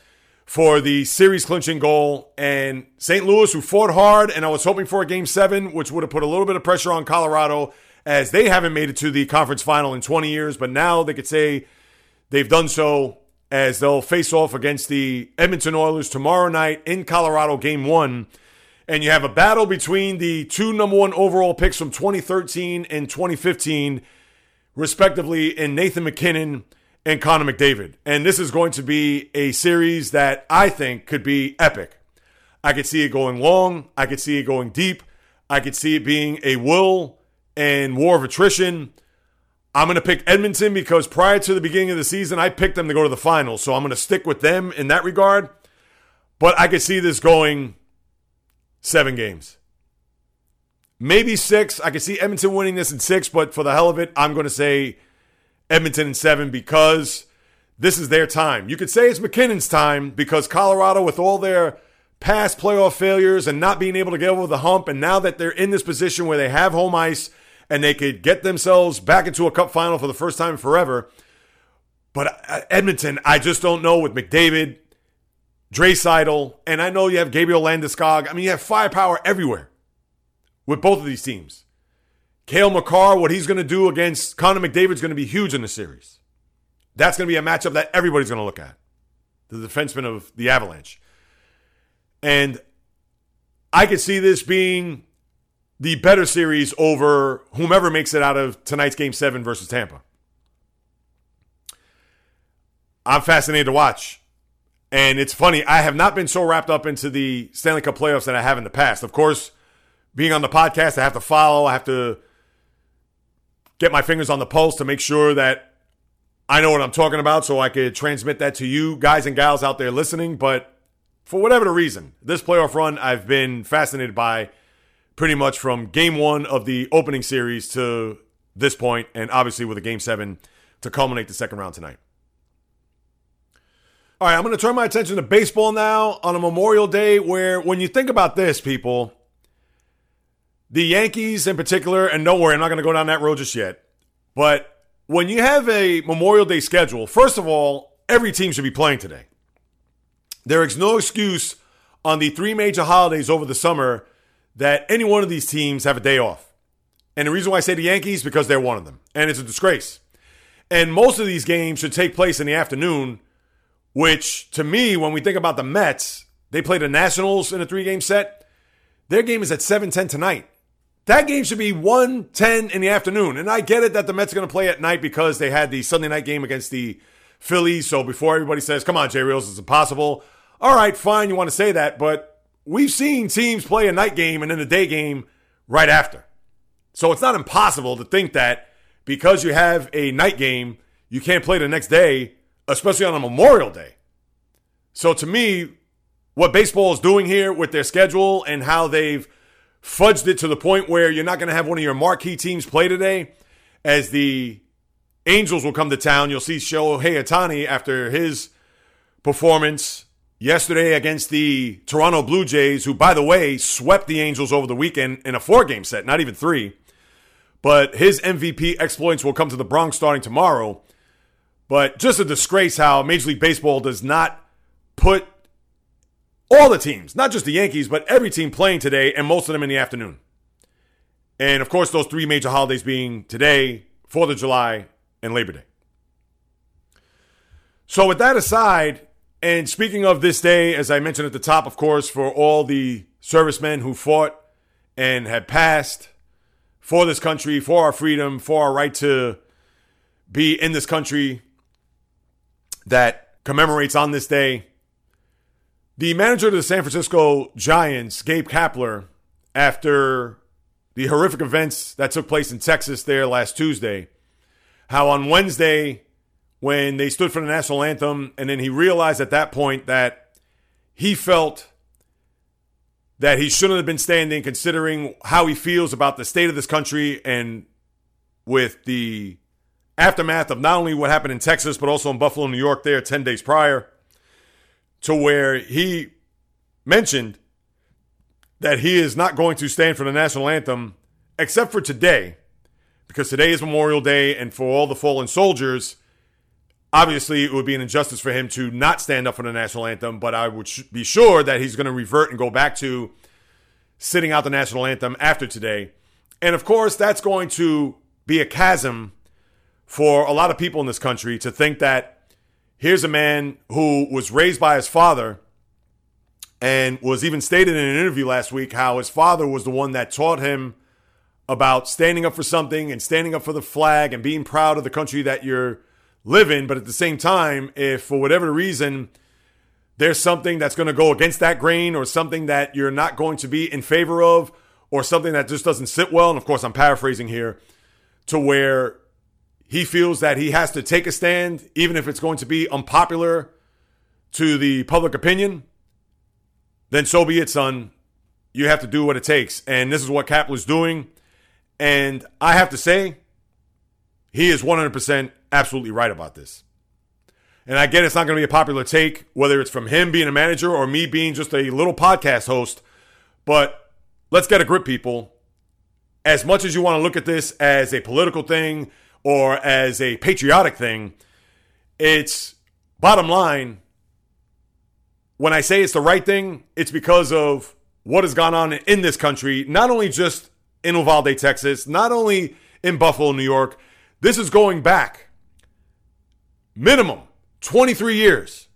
for the series clinching goal. And St. Louis, who fought hard, and I was hoping for a game seven, which would have put a little bit of pressure on Colorado as they haven't made it to the conference final in 20 years, but now they could say they've done so as they'll face off against the Edmonton Oilers tomorrow night in Colorado, game one. And you have a battle between the two number one overall picks from 2013 and 2015, respectively, in Nathan MacKinnon and Connor McDavid. And this is going to be a series that I think could be epic. I could see it going long. I could see it going deep. I could see it being a will and war of attrition. I'm going to pick Edmonton because prior to the beginning of the season, I picked them to go to the finals. So I'm going to stick with them in that regard. But I could see this going seven games. Maybe six. I could see Edmonton winning this in six, but for the hell of it, I'm going to say Edmonton in seven because this is their time. You could say it's MacKinnon's time because Colorado, with all their past playoff failures and not being able to get over the hump, and now that they're in this position where they have home ice and they could get themselves back into a cup final for the first time forever. But uh, Edmonton, I just don't know with McDavid, Draisaitl, and I know you have Gabriel Landeskog. I mean, you have firepower everywhere with both of these teams. Cale Makar, what he's going to do against Connor McDavid is going to be huge in the series. That's going to be a matchup that everybody's going to look at. The defenseman of the Avalanche. And I could see this being the better series over whomever makes it out of tonight's game seven versus Tampa. I'm fascinated to watch. And it's funny, I have not been so wrapped up into the Stanley Cup playoffs that I have in the past. Of course, being on the podcast, I have to follow, I have to get my fingers on the pulse to make sure that I know what I'm talking about so I could transmit that to you guys and gals out there listening. But for whatever the reason, this playoff run I've been fascinated by pretty much from game one of the opening series to this point, and obviously with a game seven to culminate the second round tonight. All right, I'm going to turn my attention to baseball now on a Memorial Day where, when you think about this, people, the Yankees in particular, and don't worry, I'm not going to go down that road just yet, but when you have a Memorial Day schedule, first of all, every team should be playing today. There is no excuse on the three major holidays over the summer that any one of these teams have a day off. And the reason why I say the Yankees because they're one of them, and it's a disgrace. And most of these games should take place in the afternoon, which to me, when we think about the Mets, they play the Nationals in a three-game set. Their game is at 7:10 tonight. That game should be 1:10 in the afternoon. And I get it that the Mets are going to play at night because they had the Sunday night game against the Phillies. So before everybody says, "Come on, Jay Reels, it's impossible." All right, fine, you want to say that, but we've seen teams play a night game and then a day game right after. So it's not impossible to think that because you have a night game, you can't play the next day, especially on a Memorial Day. So to me, what baseball is doing here with their schedule and how they've fudged it to the point where you're not going to have one of your marquee teams play today, as the Angels will come to town. You'll see Shohei Ohtani after his performance yesterday against the Toronto Blue Jays, who, by the way, swept the Angels over the weekend in a four game set, not even three. But his MVP exploits will come to the Bronx starting tomorrow. But just a disgrace how Major League Baseball does not put all the teams, not just the Yankees, but every team playing today, and most of them in the afternoon. And of course, those three major holidays being today, 4th of July, and Labor Day. So, with that aside, and speaking of this day, as I mentioned at the top, of course, for all the servicemen who fought and had passed for this country, for our freedom, for our right to be in this country that commemorates on this day. The manager of the San Francisco Giants, Gabe Kapler, after the horrific events that took place in Texas there last Tuesday, how on Wednesday, when they stood for the national anthem, and then he realized at that point that he felt that he shouldn't have been standing considering how he feels about the state of this country and with the aftermath of not only what happened in Texas, but also in Buffalo, New York, there 10 days prior to where he mentioned that he is not going to stand for the national anthem except for today, because today is Memorial Day, and for all the fallen soldiers, obviously it would be an injustice for him to not stand up for the national anthem. But I would sh- be sure that he's going to revert and go back to sitting out the national anthem after today. And of course, that's going to be a chasm for a lot of people in this country to think that Here's a man who was raised by his father and was even stated in an interview last week how his father was the one that taught him about standing up for something and standing up for the flag and being proud of the country that you're living. But at the same time, if for whatever reason there's something that's going to go against that grain or something that you're not going to be in favor of or something that just doesn't sit well, and of course I'm paraphrasing here, to where he feels that he has to take a stand, even if it's going to be unpopular to the public opinion, then so be it, son. You have to do what it takes. And this is what Kapler's doing. And I have to say, he is 100% absolutely right about this. And again, it's not going to be a popular take, whether it's from him being a manager or me being just a little podcast host. But let's get a grip, people. As much as you want to look at this as a political thing, or as a patriotic thing. It's bottom line. When I say it's the right thing, it's because of what has gone on in this country, not only just in Uvalde, Texas, not only in Buffalo, New York. This is going back minimum 23 years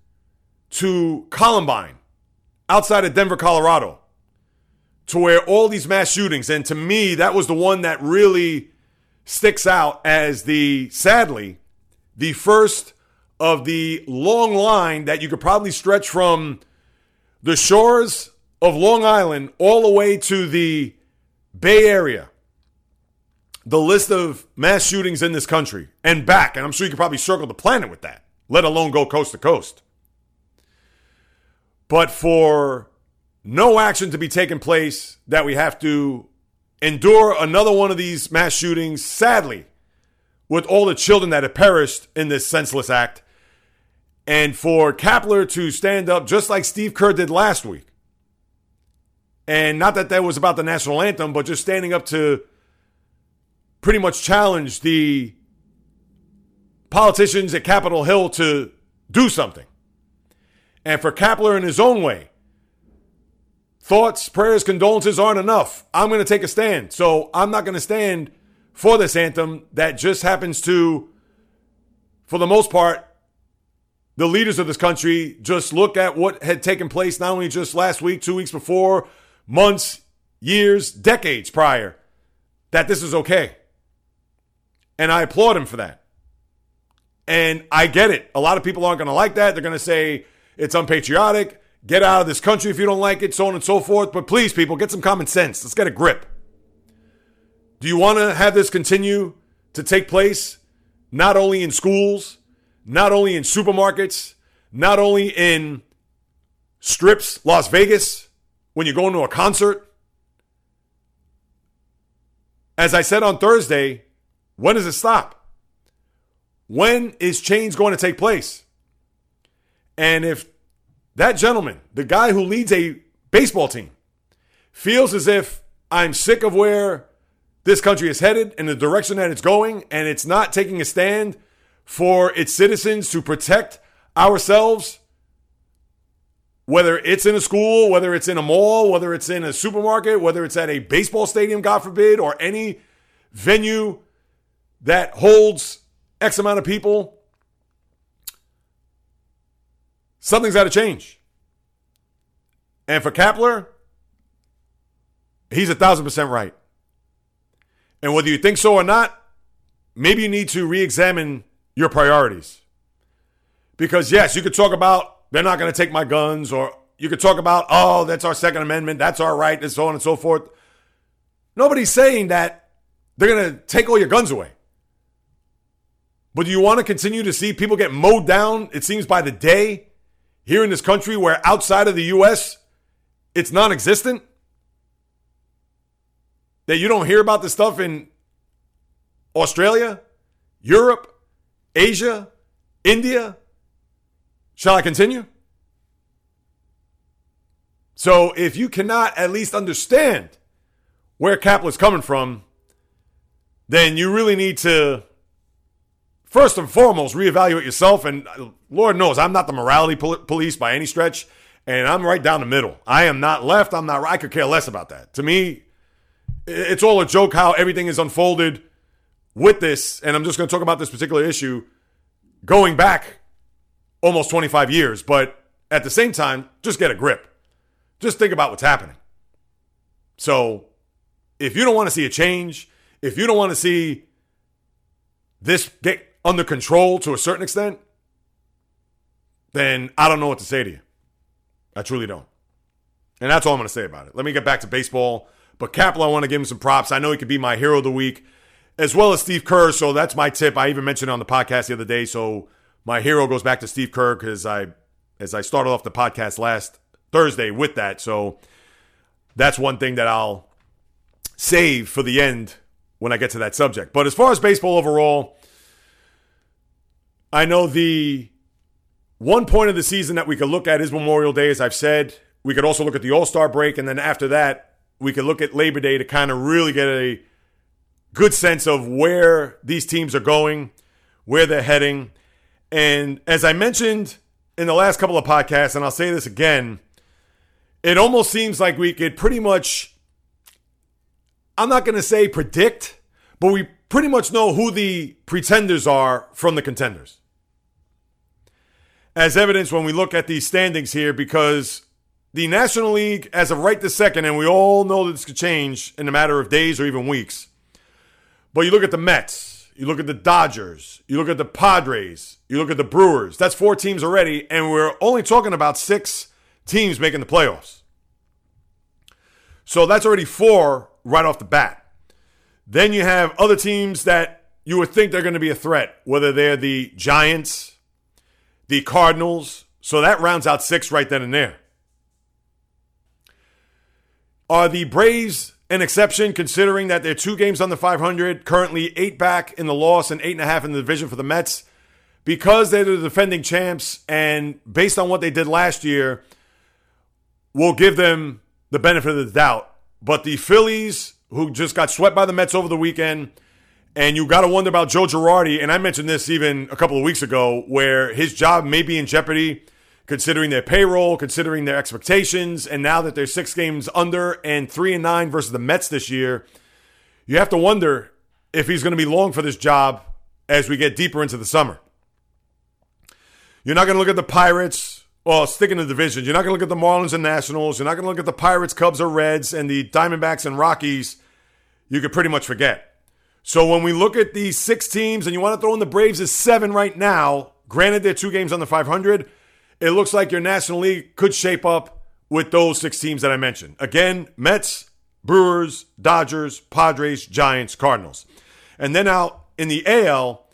to Columbine outside of Denver, Colorado, to where all these mass shootings, and to me, that was the one that really sticks out as the, sadly, the first of the long line that you could probably stretch from the shores of Long Island all the way to the Bay Area. The list of mass shootings in this country and back, and I'm sure you could probably circle the planet with that, let alone go coast to coast. But for no action to be taking place that we have to endure another one of these mass shootings, sadly, with all the children that have perished in this senseless act. And for Kapler to stand up just like Steve Kerr did last week. And not that that was about the national anthem, but just standing up to pretty much challenge the politicians at Capitol Hill to do something. And for Kapler in his own way thoughts, prayers, condolences aren't enough. I'm going to take a stand. So I'm not going to stand for this anthem that just happens to, for the most part, the leaders of this country just look at what had taken place not only just last week, two weeks before, months, years, decades prior, that this is okay. And I applaud him for that. And I get it. A lot of people aren't going to like that. They're going to say it's unpatriotic. Get out of this country if you don't like it, so on and so forth. But please, people, get some common sense. Let's get a grip. Do you want to have this continue to take place not only in schools, not only in supermarkets, not only in strips, Las Vegas, when you're going to a concert? As I said on Thursday, when does it stop? When is change going to take place? And if that gentleman, the guy who leads a baseball team, feels as if I'm sick of where this country is headed and the direction that it's going, and it's not taking a stand for its citizens to protect ourselves, whether it's in a school, whether it's in a mall, whether it's in a supermarket, whether it's at a baseball stadium, God forbid, or any venue that holds X amount of people, something's got to change. And for Kapler, he's a thousand percent right. And whether you think so or not, maybe you need to re examine your priorities. Because, yes, you could talk about they're not going to take my guns, or you could talk about, oh, that's our Second Amendment, that's our right, and so on and so forth. Nobody's saying that they're going to take all your guns away. But do you want to continue to see people get mowed down, it seems, by the day here in this country where outside of the U.S., it's non existent? That you don't hear about this stuff in Australia, Europe, Asia, India? Shall I continue? So if you cannot at least understand where Kapler's coming from, then you really need to first and foremost reevaluate yourself. And uh, Lord knows I'm not the morality pol- police by any stretch, and I'm right down the middle. I am not left. I'm not right. I could care less about that. To me, it's all a joke how everything is unfolded with this. And I'm just going to talk about this particular issue going back almost 25 years. But at the same time, just get a grip. Just think about what's happening. So if you don't want to see a change, if you don't want to see this get under control to a certain extent, then I don't know what to say to you. I truly don't. And that's all I'm going to say about it. Let me get back to baseball. But Kapler, I want to give him some props. I know he could be my hero of the week, as well as Steve Kerr. So that's my tip. I even mentioned on the podcast the other day. So my hero goes back to Steve Kerr because I, as I started off the podcast last Thursday with that. So that's one thing that I'll save for the end when I get to that subject. But as far as baseball overall, I know the one point of the season that we could look at is Memorial Day, as I've said. We could also look at the All Star break, and then after that, we could look at Labor Day to kind of really get a good sense of where these teams are going, where they're heading. And as I mentioned in the last couple of podcasts, and I'll say this again, it almost seems like we could pretty much, I'm not going to say predict, but we pretty much know who the pretenders are from the contenders as evidence when we look at these standings here because the National League, as of right this second, and we all know that this could change in a matter of days or even weeks. But you look at the Mets, you look at the Dodgers, you look at the Padres, you look at the Brewers. That's four teams already, and we're only talking about six teams making the playoffs. So that's already four right off the bat. Then you have other teams that you would think they're going to be a threat, whether they're the Giants, the Cardinals. So that rounds out six right then and there. Are the Braves an exception considering that they're two games on the 500, currently eight back in the loss and eight and a half in the division for the Mets? Because they're the defending champs and based on what they did last year, we'll give them the benefit of the doubt. But the Phillies, who just got swept by the Mets over the weekend, and you got to wonder about Joe Girardi. And I mentioned this even a couple of weeks ago, where his job may be in jeopardy considering their payroll, considering their expectations, and now that they're six games under and three and nine versus the Mets this year, you have to wonder if he's going to be long for this job as we get deeper into the summer. You're not going to look at the Pirates, well, sticking to the divisions. You're not going to look at the Marlins and Nationals. You're not going to look at the Pirates, Cubs, or Reds, and the Diamondbacks and Rockies. You could pretty much forget. So when we look at these six teams, and you want to throw in the Braves as seven right now, granted they're two games on the 500, it looks like your National League could shape up with those six teams that I mentioned. Again, Mets, Brewers, Dodgers, Padres, Giants, Cardinals. And then out in the AL,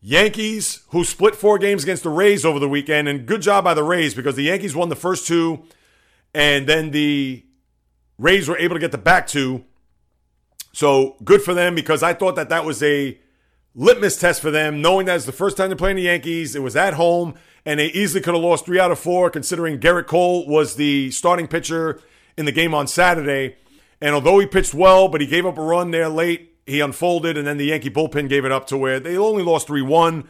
Yankees, who split four games against the Rays over the weekend, and good job by the Rays because the Yankees won the first two, and then the Rays were able to get the back two. So good for them because I thought that that was a litmus test for them, knowing that it's the first time they're playing the Yankees. It was at home, and they easily could have lost three out of four, considering Gerrit Cole was the starting pitcher in the game on Saturday. And although he pitched well, but he gave up a run there late, he unfolded, and then the Yankee bullpen gave it up to where they only lost 3 1,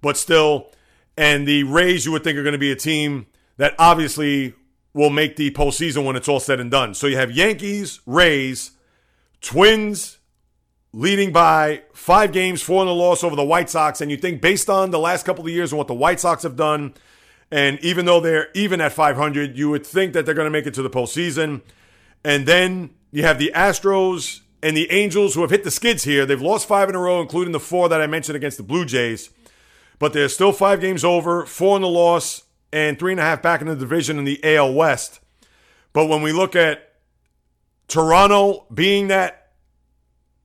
but still. And the Rays, you would think, are going to be a team that obviously will make the postseason when it's all said and done. So you have Yankees, Rays, Twins leading by five games, four in the loss over the White Sox. And you think, based on the last couple of years and what the White Sox have done, and even though they're even at 500, you would think that they're going to make it to the postseason. And then you have the Astros and the Angels, who have hit the skids here, they've lost five in a row, including the four that I mentioned against the Blue Jays. But they're still five games over, four in the loss, and three and a half back in the division in the AL West. But when we look at Toronto being that,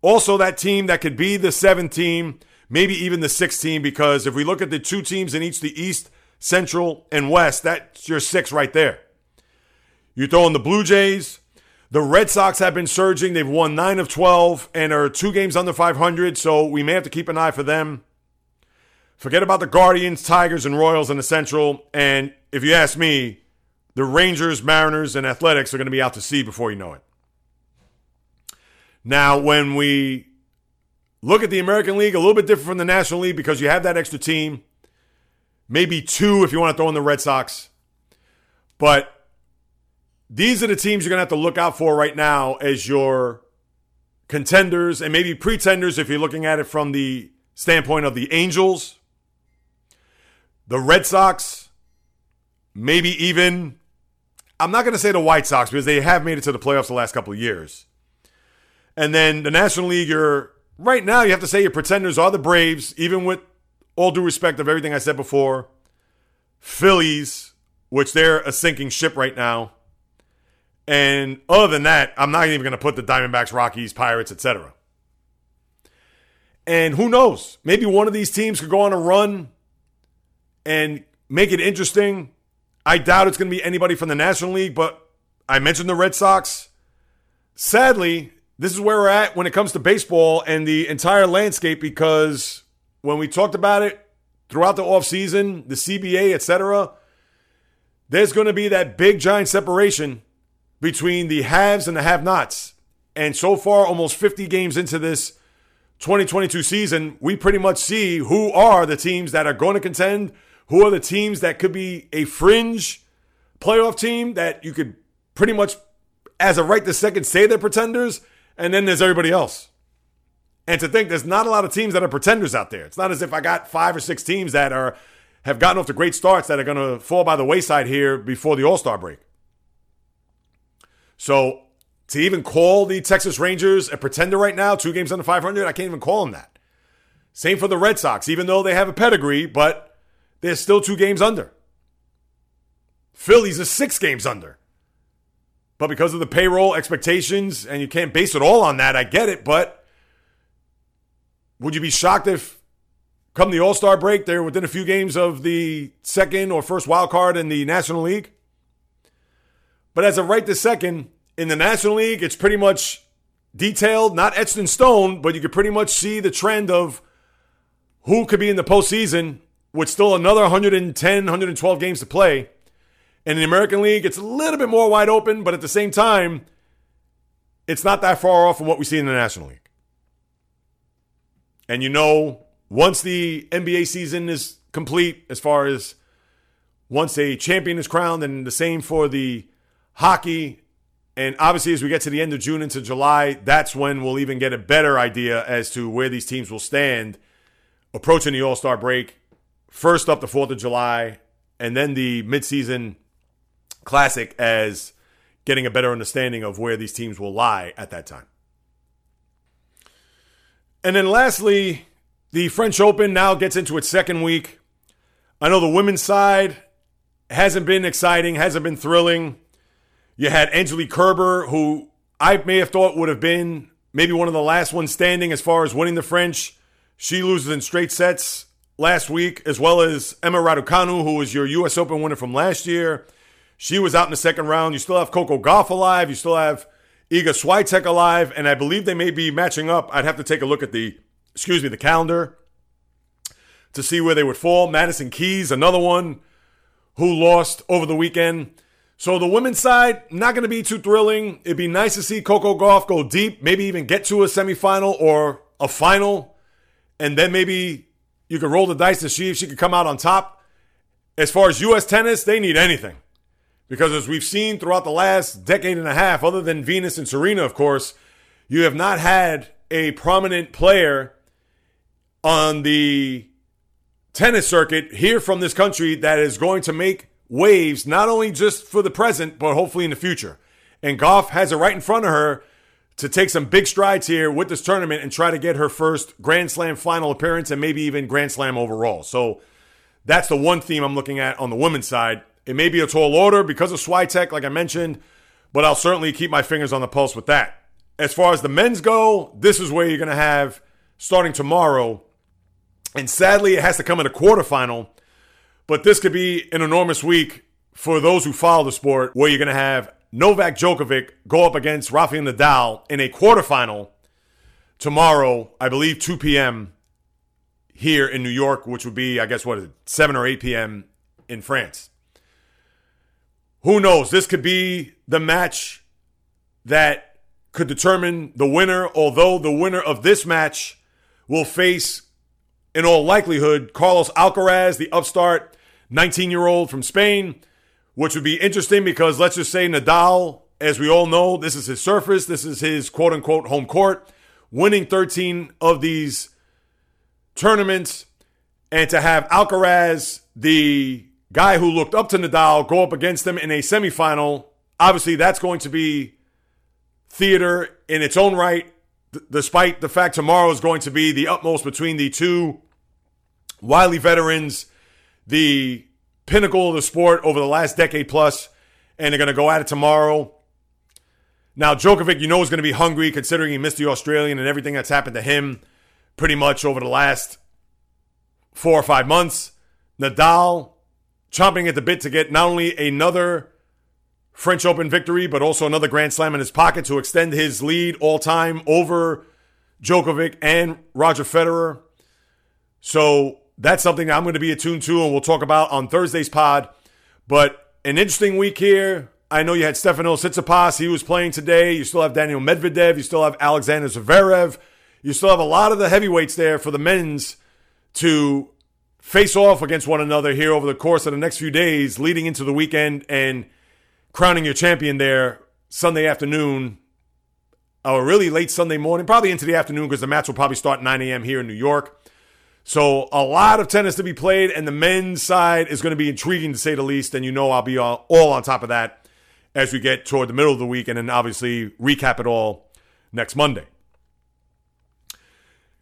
also that team that could be the seventh team, maybe even the sixth team, because if we look at the two teams in each the East, Central, and West, that's your six right there. You throw in the Blue Jays, the Red Sox have been surging. They've won 9 of 12 and are two games under 500, so we may have to keep an eye for them. Forget about the Guardians, Tigers, and Royals in the Central. And if you ask me, the Rangers, Mariners, and Athletics are going to be out to sea before you know it. Now, when we look at the American League, a little bit different from the National League because you have that extra team. Maybe two if you want to throw in the Red Sox. But these are the teams you're going to have to look out for right now as your contenders and maybe pretenders if you're looking at it from the standpoint of the Angels, the Red Sox, maybe even, I'm not going to say the White Sox because they have made it to the playoffs the last couple of years. And then the National League, you're right now, you have to say your pretenders are the Braves, even with all due respect of everything I said before. Phillies, which they're a sinking ship right now. And other than that, I'm not even going to put the Diamondbacks, Rockies, Pirates, etc. And who knows? Maybe one of these teams could go on a run and make it interesting. I doubt it's going to be anybody from the National League, but I mentioned the Red Sox. Sadly, this is where we're at when it comes to baseball and the entire landscape because when we talked about it throughout the offseason, the CBA, etc., there's going to be that big giant separation between the haves and the have nots. And so far, almost 50 games into this 2022 season, we pretty much see who are the teams that are going to contend, who are the teams that could be a fringe playoff team that you could pretty much, as a right this second, say they're pretenders, and then there's everybody else. And to think there's not a lot of teams that are pretenders out there. It's not as if I got five or six teams that are have gotten off to great starts that are going to fall by the wayside here before the All Star break. So to even call the Texas Rangers a pretender right now, two games under 500, I can't even call them that. Same for the Red Sox, even though they have a pedigree, but they're still two games under. Phillies are six games under. But because of the payroll expectations, and you can't base it all on that, I get it, but would you be shocked if come the All Star break, they're within a few games of the second or first wild card in the National League? But as of right this second, in the National League, it's pretty much detailed, not etched in stone, but you could pretty much see the trend of who could be in the postseason with still another 110, 112 games to play. In the American League, it's a little bit more wide open, but at the same time, it's not that far off from what we see in the National League. And you know, once the NBA season is complete, as far as once a champion is crowned, and the same for the hockey. And obviously, as we get to the end of June into July, that's when we'll even get a better idea as to where these teams will stand approaching the All Star break. First up, the 4th of July, and then the midseason classic as getting a better understanding of where these teams will lie at that time. And then lastly, the French Open now gets into its second week. I know the women's side hasn't been exciting, hasn't been thrilling. You had Angelique Kerber, who I may have thought would have been maybe one of the last ones standing as far as winning the French. She loses in straight sets last week, as well as Emma Raducanu, who was your U.S. Open winner from last year. She was out in the second round. You still have Coco Gauff alive. You still have Iga Swiatek alive, and I believe they may be matching up. I'd have to take a look at the, excuse me, the calendar to see where they would fall. Madison Keys, another one who lost over the weekend. So the women's side, not going to be too thrilling. It'd be nice to see Coco Gauff go deep, maybe even get to a semifinal or a final, and then maybe you could roll the dice to see if she could come out on top. As far as U.S. tennis, they need anything. Because as we've seen throughout the last decade and a half, other than Venus and Serena, of course, you have not had a prominent player on the tennis circuit here from this country that is going to make waves, not only just for the present, but hopefully in the future. And Gauff has it right in front of her to take some big strides here with this tournament and try to get her first Grand Slam final appearance and maybe even Grand Slam overall. So that's the one theme I'm looking at on the women's side. It may be a tall order because of Swiatek, like I mentioned, but I'll certainly keep my fingers on the pulse with that. As far as the men's go, this is where you're going to have starting tomorrow. And sadly, it has to come in a quarterfinal. But this could be an enormous week for those who follow the sport, where you're going to have Novak Djokovic go up against Rafael Nadal in a quarterfinal tomorrow, I believe 2 p.m. here in New York, which would be, I guess, what is it, 7 or 8 p.m. in France who knows? This could be the match that could determine the winner, although the winner of this match will face, in all likelihood, Carlos Alcaraz, the upstart 19 year old from Spain, which would be interesting because let's just say Nadal, as we all know, this is his surface, this is his quote unquote home court, winning 13 of these tournaments, and to have Alcaraz, the guy who looked up to Nadal go up against him in a semifinal. Obviously, that's going to be theater in its own right, d- despite the fact tomorrow is going to be the utmost between the two wily veterans, the pinnacle of the sport over the last decade plus, and they're going to go at it tomorrow. Now, Djokovic, you know, is going to be hungry considering he missed the Australian and everything that's happened to him pretty much over the last four or five months. Nadal, chomping at the bit to get not only another French Open victory, but also another Grand Slam in his pocket to extend his lead all time over Djokovic and Roger Federer. So that's something I'm going to be attuned to and we'll talk about on Thursday's pod. But an interesting week here. I know you had Stefanos Tsitsipas. He was playing today. You still have Daniel Medvedev. You still have Alexander Zverev. You still have a lot of the heavyweights there for the men's to face off against one another here over the course of the next few days leading into the weekend and crowning your champion there Sunday afternoon or really late Sunday morning, probably into the afternoon because the match will probably start 9 a.m. here in New York. So a lot of tennis to be played, and the men's side is going to be intriguing to say the least. And you know I'll be all, all on top of that as we get toward the middle of the week, and then obviously recap it all next Monday.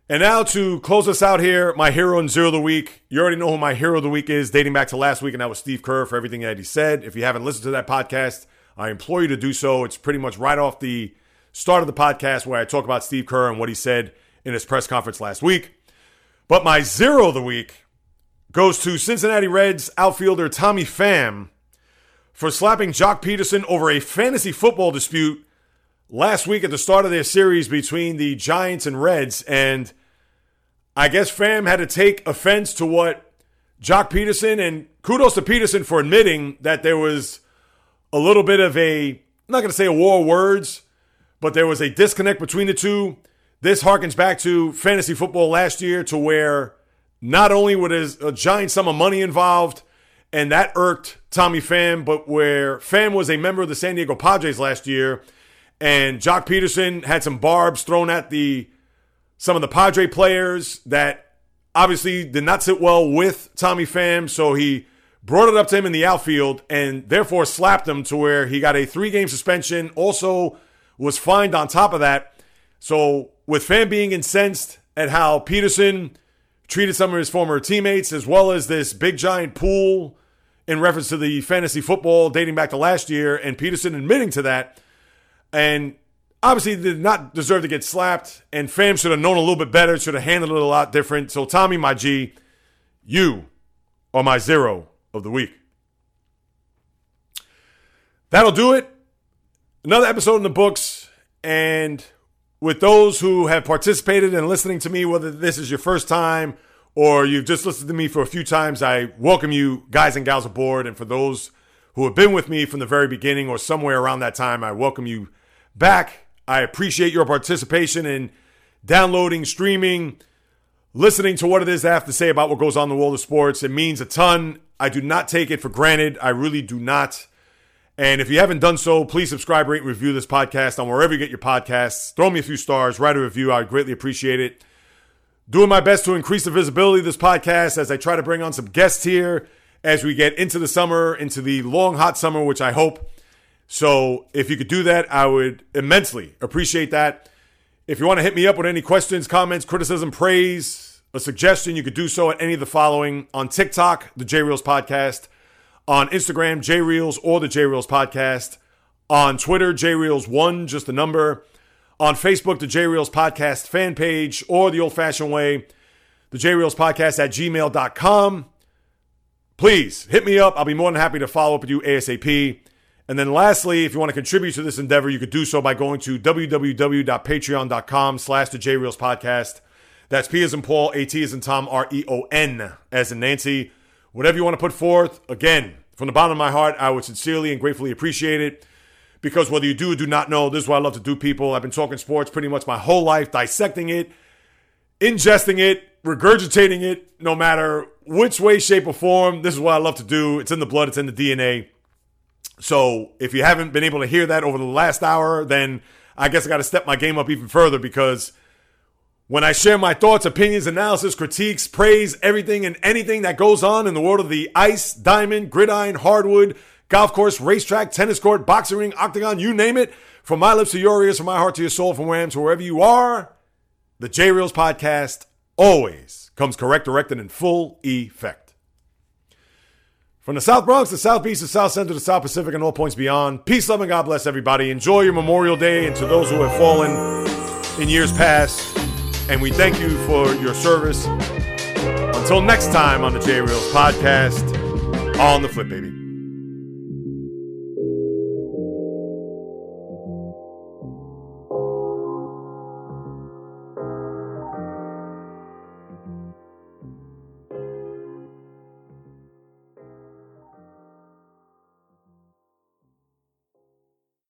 And now to close us out here, my hero and zero of the week. You already know who my hero of the week is, dating back to last week, and that was Steve Kerr for everything that he said. If you haven't listened to that podcast, I implore you to do so. It's pretty much right off the start of the podcast where I talk about Steve Kerr and what he said in his press conference last week. But my zero of the week goes to Cincinnati Reds outfielder Tommy Pham for slapping Joc Pederson over a fantasy football dispute last week at the start of their series between the Giants and Reds. And I guess Pham had to take offense to what Joc Pederson and kudos to Pederson for admitting that there was a little bit of a, I'm not going to say a war of words, but there was a disconnect between the two. This harkens back to fantasy football last year to where not only was a giant sum of money involved and that irked Tommy Pham. But where Pham was a member of the San Diego Padres last year, and Joc Pederson had some barbs thrown at the some of the Padre players that obviously did not sit well with Tommy Pham, so he brought it up to him in the outfield and therefore slapped him to where he got a three game suspension. Also, was fined on top of that. So, with Pham being incensed at how Pederson treated some of his former teammates, as well as this big giant pool in reference to the fantasy football dating back to last year, and Pederson admitting to that, and obviously did not deserve to get slapped, and Pham should have known a little bit better, should have handled it a lot different. So, Tommy, my G, you are my zero of the week. That'll do it. Another episode in the books. And with those who have participated in listening to me, whether this is your first time or you've just listened to me for a few times, I welcome you, guys and gals, aboard. And for those who have been with me from the very beginning or somewhere around that time, I welcome you back. I appreciate your participation in downloading, streaming, listening to what it is I have to say about what goes on in the world of sports. It means a ton. I do not take it for granted. I really do not. And if you haven't done so, please subscribe, rate, review this podcast on wherever you get your podcasts. Throw me a few stars, write a review. I greatly appreciate it. Doing my best to increase the visibility of this podcast as I try to bring on some guests here as we get into the summer, into the long, hot summer, which I hope. So if you could do that, I would immensely appreciate that. If you want to hit me up with any questions, comments, criticism, praise, a suggestion, you could do so at any of the following on TikTok, the J Reels Podcast on Instagram, JReels or the JReels Podcast. On Twitter, JReels1, just the number. On Facebook, the JReels Podcast fan page, or the old fashioned way, the JReels Podcast at gmail.com. Please hit me up. I'll be more than happy to follow up with you ASAP. And then lastly, if you want to contribute to this endeavor, you could do so by going to www.patreon.com slash the JReels Podcast. That's P as in Paul, A T as in Tom, R E O N as in Nancy whatever you want to put forth, again, from the bottom of my heart, I would sincerely and gratefully appreciate it. Because whether you do or do not know, this is what I love to do, people. I've been talking sports pretty much my whole life, dissecting it, ingesting it, regurgitating it, no matter which way, shape, or form. This is what I love to do. It's in the blood, it's in the DNA. So if you haven't been able to hear that over the last hour, then I guess I got to step my game up even further because when I share my thoughts, opinions, analysis, critiques, praise, everything and anything that goes on in the world of the ice, diamond, gridiron, hardwood, golf course, racetrack, tennis court, boxing ring, octagon, you name it, from my lips to your ears, from my heart to your soul, from where I am to wherever you are, the J Reels podcast always comes correct, directed, in full effect. From the South Bronx, the South Beach, the South Central, the South Pacific, and all points beyond, peace, love, and God bless everybody. Enjoy your Memorial Day, and to those who have fallen in years past, and we thank you for your service. Until next time on the J Reels podcast, on the flip, baby.